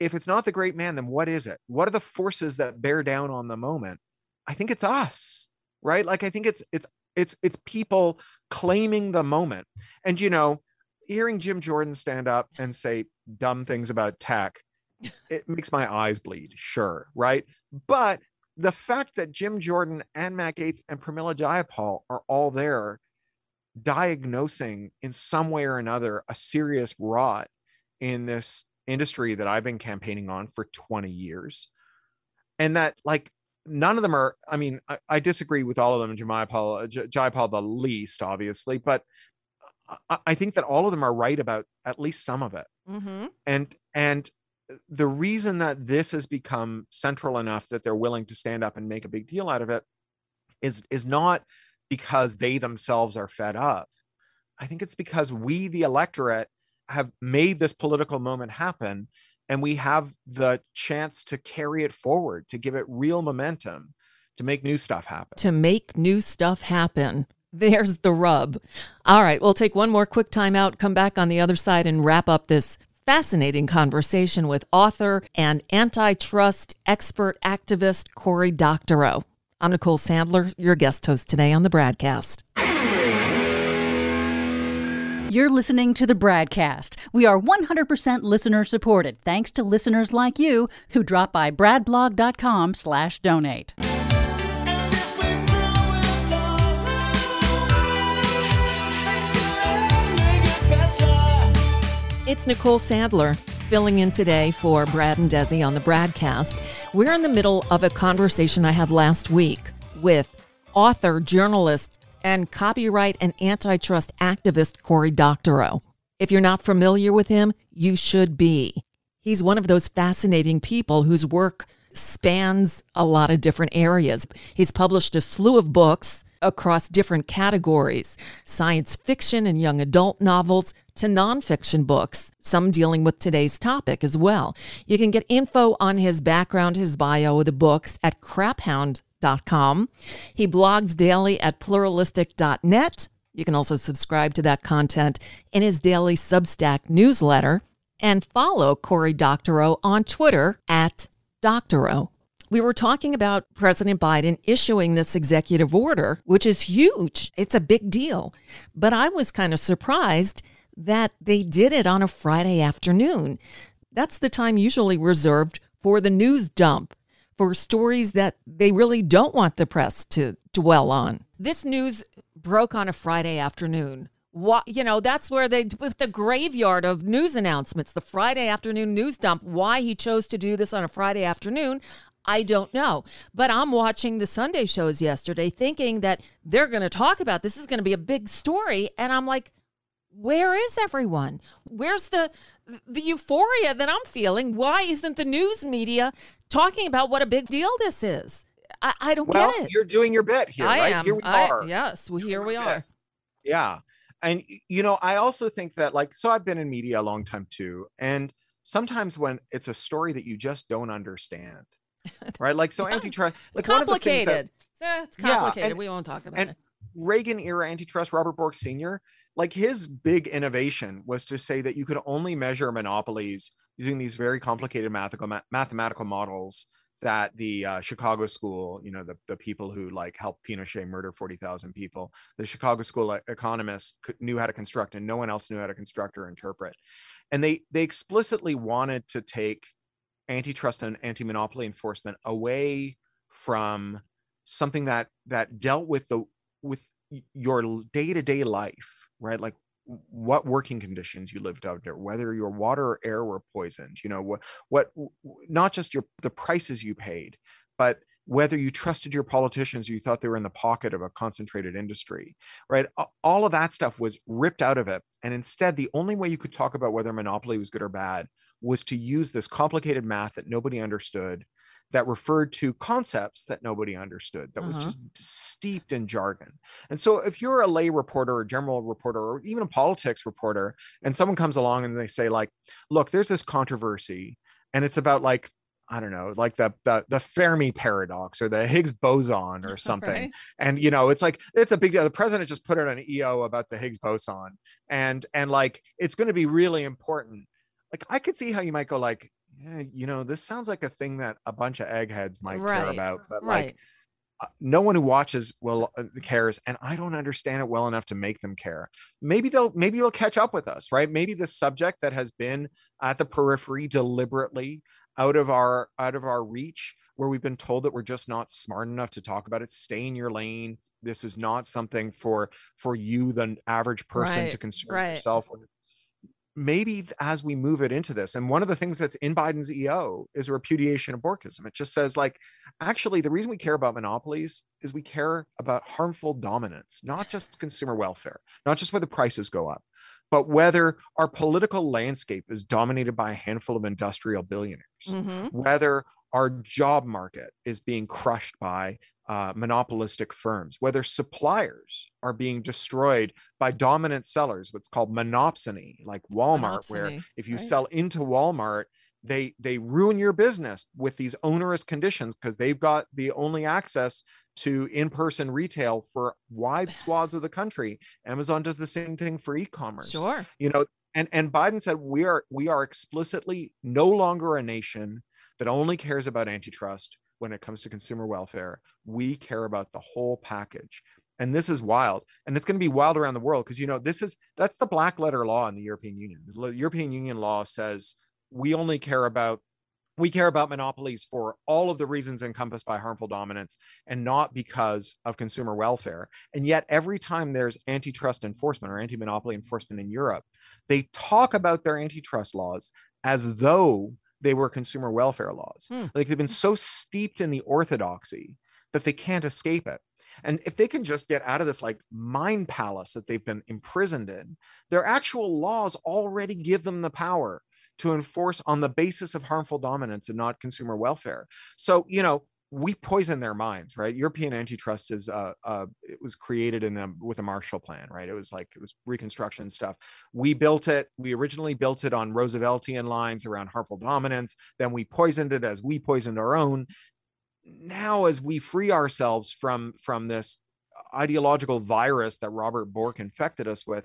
if it's not the great man, then what is it? What are the forces that bear down on the moment? I think it's us, right? Like I think it's it's it's it's people claiming the moment. And you know, hearing Jim Jordan stand up and say dumb things about tech, *laughs* it makes my eyes bleed, sure, right? But the fact that Jim Jordan and Matt Gaetz and Pramila Jayapal are all there diagnosing in some way or another a serious rot in this industry that I've been campaigning on for 20 years. And that like none of them are, I mean, I, I disagree with all of them, Jayapal, Jayapal the least, obviously, but I, I think that all of them are right about at least some of it Mhm. and and the reason that this has become central enough that they're willing to stand up and make a big deal out of it is is not because they themselves are fed up i think it's because we the electorate have made this political moment happen and we have the chance to carry it forward to give it real momentum to make new stuff happen To make new stuff happen. There's the rub. All right, we'll take one more quick time out, come back on the other side, and wrap up this fascinating conversation with author and antitrust expert activist Cory Doctorow. I'm Nicole Sandler, your guest host today on the BradCast. You're listening to the BradCast. We are 100% listener supported thanks to listeners like you who drop by bradblog.com It's Nicole Sandler filling in today for Brad and Desi on the BradCast. We're in the middle of a conversation I had last week with author, journalist, and copyright and antitrust activist Cory Doctorow. If you're not familiar with him, you should be. He's one of those fascinating people whose work spans a lot of different areas. He's published a slew of books across different categories science fiction and young adult novels to nonfiction books, some dealing with today's topic as well. You can get info on his background, his bio, the books at craphound.com. He blogs daily at pluralistic.net. You can also subscribe to that content in his daily Substack newsletter and follow Cory Doctorow on Twitter at Doctorow. We were talking about President Biden issuing this executive order, which is huge. It's a big deal. But I was kind of surprised that they did it on a Friday afternoon. That's the time usually reserved for the news dump, for stories that they really don't want the press to dwell on. This news broke on a Friday afternoon. Why, you know, that's where they, with the graveyard of news announcements, the Friday afternoon news dump. Why he chose to do this on a Friday afternoon, I don't know. But I'm watching the Sunday shows yesterday thinking that they're going to talk about this is going to be a big story. And I'm like, where is everyone? Where's the the euphoria that I'm feeling? Why isn't the news media talking about what a big deal this is? I, I don't well get it. you're doing your bit here I right am. here we I- are yes, well, here we are. bit. Yeah. And you know, I also think that like so I've been in media a long time too. And sometimes when it's a story that you just don't understand. *laughs* Right? Like so antitrust It's like one of the things that- complicated. Eh, it's Yeah, complicated. and- we won't talk about and it. Reagan era antitrust Robert Bork Sr., like his big innovation was to say that you could only measure monopolies using these very complicated mathematical mathematical models that the uh, Chicago school, you know, the, the people who like helped Pinochet murder 40,000 people, the Chicago school economists could, knew how to construct and no one else knew how to construct or interpret. And they they explicitly wanted to take antitrust and anti-monopoly enforcement away from something that that dealt with the with your day-to-day life right? Like what working conditions you lived under whether your water or air were poisoned you know what what not just your the prices you paid but whether you trusted your politicians or you thought they were in the pocket of a concentrated industry right? All of that stuff was ripped out of it. And instead the only way you could talk about whether monopoly was good or bad was to use this complicated math that nobody understood that referred to concepts that nobody understood that was Uh-huh. just steeped in jargon and so if you're a lay reporter or general reporter or even a politics reporter and someone comes along and they say like look there's this controversy and it's about like I don't know, like the the the Fermi paradox or the Higgs boson or *laughs* something. Right. And you know, it's like it's a big deal. The president just put out an EO about the Higgs boson, and and like it's going to be really important. Like I could see how you might go like, yeah, you know, this sounds like a thing that a bunch of eggheads might care about, but right. like uh, no one who watches will uh, cares and i don't understand it well enough to make them care maybe they'll maybe they'll catch up with us right maybe this subject that has been at the periphery deliberately out of our out of our reach where we've been told that we're just not smart enough to talk about it stay in your lane this is not something for for you the average person Right, to concern right. yourself with maybe as we move it into this and one of the things that's in biden's eo is a repudiation of borkism it just says like actually the reason we care about monopolies is we care about harmful dominance not just consumer welfare not just where the prices go up but whether our political landscape is dominated by a handful of industrial billionaires Mhm. whether our job market is being crushed by uh, monopolistic firms, whether suppliers are being destroyed by dominant sellers, what's called monopsony, like Walmart, where if you right. sell into Walmart, they they ruin your business with these onerous conditions because they've got the only access to in-person retail for wide *sighs* swaths of the country. Amazon does the same thing for e-commerce Sure. you know and and biden said we are we are explicitly no longer a nation that only cares about antitrust when it comes to consumer welfare. We care about the whole package. And this is wild. And it's going to be wild around the world because you know this is that's the black letter law in the european union. The european union law says we only care about we care about monopolies for all of the reasons encompassed by harmful dominance and not because of consumer welfare. And yet, every time there's antitrust enforcement or anti monopoly enforcement in Europe, they talk about their antitrust laws as though they were consumer welfare laws. Hmm. Like they've been so steeped in the orthodoxy that they can't escape it. And if they can just get out of this like mind palace that they've been imprisoned in, their actual laws already give them the power to enforce on the basis of harmful dominance and not consumer welfare. So, you know, we poison their minds, right? European antitrust is uh, uh it was created in them with a Marshall Plan, right? It was like it was Reconstruction stuff. We built it. We originally built it on Rooseveltian lines around harmful dominance. Then we poisoned it as we poisoned our own. Now, as we free ourselves from from this ideological virus that Robert Bork infected us with,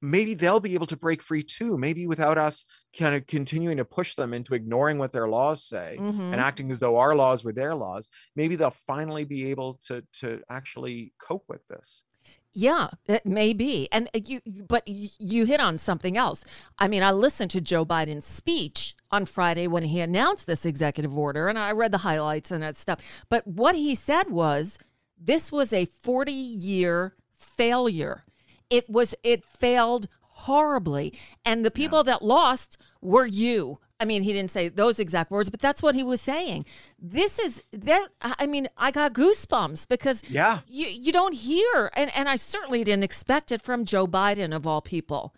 maybe they'll be able to break free too. Maybe without us kind of continuing to push them into ignoring what their laws say Mhm. and acting as though our laws were their laws. Maybe they'll finally be able to to actually cope with this. Yeah, it may be. And uh, you, you- but you hit on something else. I mean, I listened to Joe Biden's speech on Friday when he announced this executive order, and I read the highlights and that stuff. But what he said was this was a 40 year failure. It was, it failed horribly. And the people that lost were you. I mean, he didn't say those exact words, but that's what he was saying. This is that. I mean, I got goosebumps because Yeah. you you don't hear and and I certainly didn't expect it from Joe Biden of all people.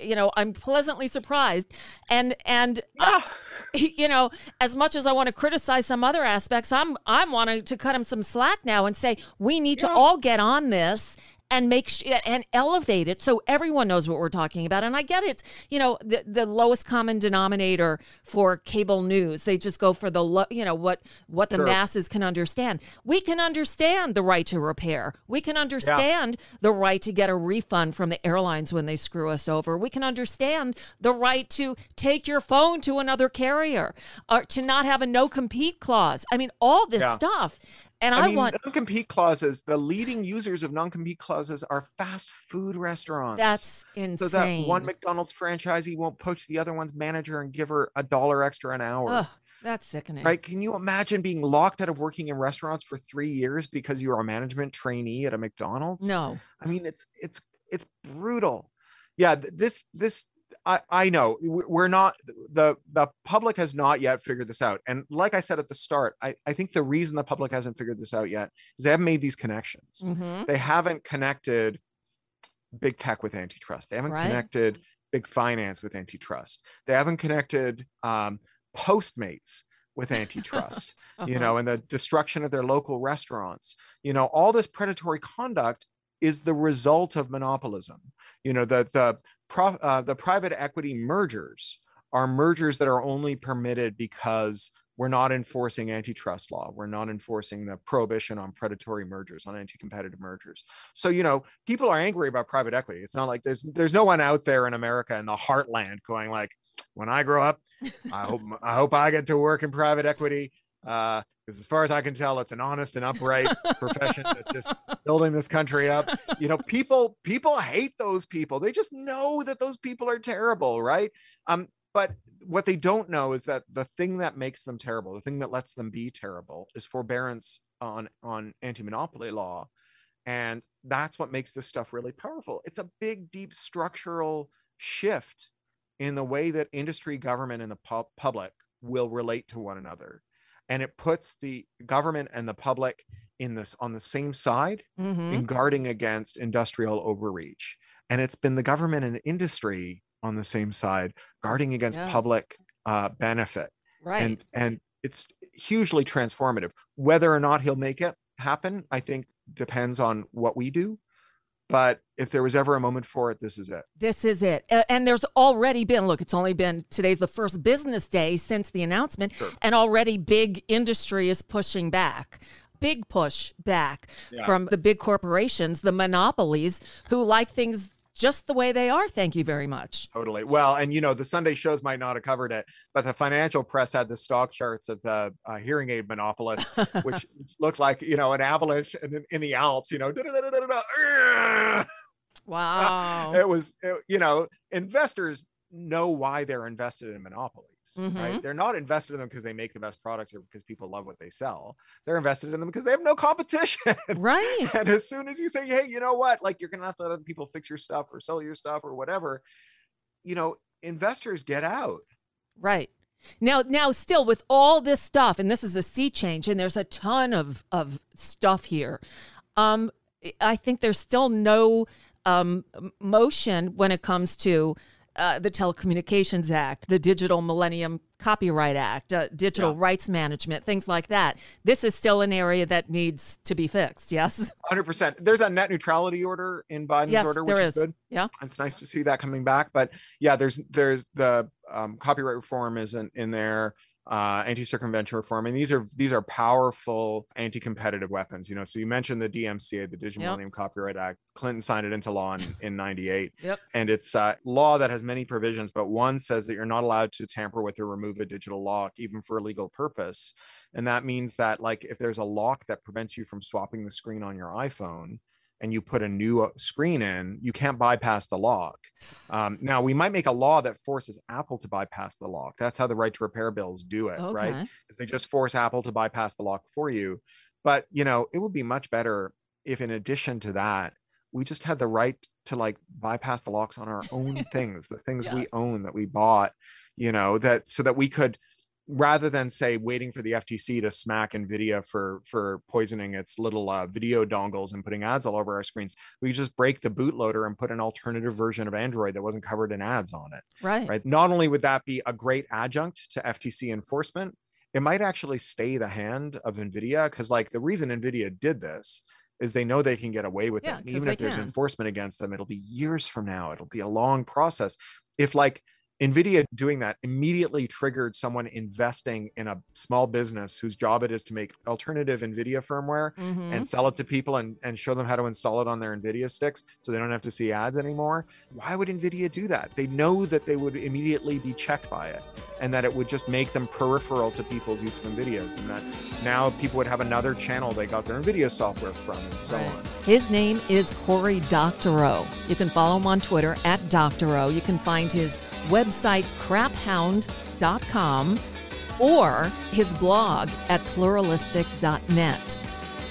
You know, I'm pleasantly surprised, and and uh, *laughs* you know, as much as I want to criticize some other aspects, I'm I'm wanting to cut him some slack now and say we need to all get on this and make sh- and elevate it so everyone knows what we're talking about. And I get it, you know, the the lowest common denominator for cable news, they just go for the lo- you know what what the Sure. masses can understand. We can understand the right to repair. We can understand the right to get a refund from the airlines when they screw us over. We can understand the right to take your phone to another carrier or to not have a no compete clause. I mean, all this Yeah. stuff. And I, I mean, want non-compete clauses. The leading users of non-compete clauses are fast food restaurants. that's insane. so that one McDonald's franchisee won't poach the other one's manager and give her a dollar extra an hour. Ugh. That's sickening. Right? Can you imagine being locked out of working in restaurants for three years because you are a management trainee at a McDonald's? No. I mean, it's it's it's brutal. Yeah, this this I I know we're not the the public has not yet figured this out. And like I said at the start, I I think the reason the public hasn't figured this out yet is they haven't made these connections. hmm They haven't connected big tech with antitrust. They haven't Right. connected big finance with antitrust. They haven't connected um, Postmates with antitrust *laughs* Uh-huh. you know, and the destruction of their local restaurants. You know, all this predatory conduct is the result of monopolism. You know, the the uh, the private equity mergers are mergers that are only permitted because we're not enforcing antitrust law. We're not enforcing the prohibition on predatory mergers, on anti-competitive mergers. So, you know, people are angry about private equity. It's not like there's there's no one out there in America in the heartland going like, when I grow up, I hope *laughs* I hope I get to work in private equity. Uh, because as far as I can tell, it's an honest and upright profession that's just *laughs* building this country up. You know, people people hate those people. They just know that those people are terrible, right? Um, but what they don't know is that the thing that makes them terrible, the thing that lets them be terrible, is forbearance on on anti-monopoly law, and that's what makes this stuff really powerful. It's a big, deep structural shift in the way that industry, government, and the pub- public will relate to one another and it puts the government and the public in this on the same side hmm in guarding against industrial overreach. And it's been the government and industry on the same side guarding against Yes. public uh, benefit. Right. and and it's hugely transformative. Whether or not he'll make it happen i think depends on what we do but if there was ever a moment for it this is it This is it. And there's already been, look, it's only been today's the first business day since the announcement, and already big industry is pushing back. Big push back from the big corporations, the monopolies who like things just the way they are. Thank you very much. Totally. Well, and you know, the Sunday shows might not have covered it, but the financial press had the stock charts of the uh, hearing aid monopolist, *laughs* which looked like, you know, an avalanche in, in the Alps, you know, *laughs* Wow. it was, it- you know, investors know why they're invested in monopolies, Mhm. right? They're not invested in them because they make the best products or because people love what they sell. They're invested in them because they have no competition. *laughs* right. and as soon as you say, hey, you know what, like you're gonna have to let other people fix your stuff or sell your stuff or whatever, you know, investors get out. Right. Now, now, still with all this stuff, and this is a sea change, and there's a ton of of stuff here. Um, I think there's still no um, motion when it comes to uh, the Telecommunications Act, the Digital Millennium Copyright Act, uh, digital Yeah. rights management, things like that. This is still an area that needs to be fixed. Yes. 100%. There's a net neutrality order in Biden's yes, order, which is is. good. Yeah. It's nice to see that coming back. But yeah, there's there's the um, copyright reform isn't in there. Uh, anti-circumvention reform, and these are these are powerful anti-competitive weapons. You know, so you mentioned the DMCA, the Digital Yep. Millennium Copyright Act. Clinton signed it into law in, in '98. Yep. and it's a law that has many provisions but one says that you're not allowed to tamper with or remove a digital lock even for a legal purpose and that means that like if there's a lock that prevents you from swapping the screen on your iphone and you put a new uh, screen in you can't bypass the lock um, now we might make a law that forces apple to bypass the lock that's how the right to repair bills do it right Okay. is they just force Apple to bypass the lock for you. But you know, it would be much better if in addition to that, we just had the right to like bypass the locks on our own *laughs* things, the things we own that we bought, you know, that so that we could rather than say waiting for the FTC to smack Nvidia for for poisoning its little uh, video dongles and putting ads all over our screens, we just break the bootloader and put an alternative version of Android that wasn't covered in ads on it Right. right? Not only would that be a great adjunct to FTC enforcement, it might actually stay the hand of NVIDIA because, like, the reason NVIDIA did this is they know they can get away with Yeah, it. And even if there's can. enforcement against them, it'll be years from now. It'll be a long process. If, like, NVIDIA doing that immediately triggered someone investing in a small business whose job it is to make alternative NVIDIA firmware Mhm. and sell it to people and, and show them how to install it on their NVIDIA sticks so they don't have to see ads anymore. Why would NVIDIA do that? They know that they would immediately be checked by it and that it would just make them peripheral to people's use of NVIDIAs and that now people would have another channel they got their NVIDIA software from and so Right. on. His name is Cory Doctorow. You can follow him on Twitter at Doctorow. You can find his website craphound.com. or his blog at pluralistic.net.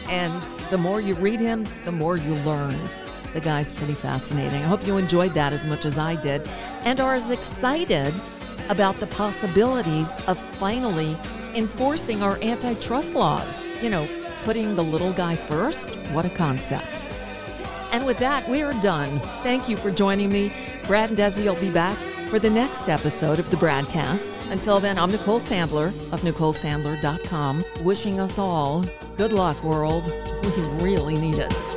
And the more you read him, the more you learn. The guy's pretty fascinating. I hope you enjoyed that as much as I did and are as excited about the possibilities of finally enforcing our antitrust laws. You know, putting the little guy first. What a concept. And with that, we are done. Thank you for joining me. Brad and Desi will be back for the next episode of the BradCast. Until then, I'm Nicole Sandler of NicoleSandler.com, wishing us all good luck, world. We really need it.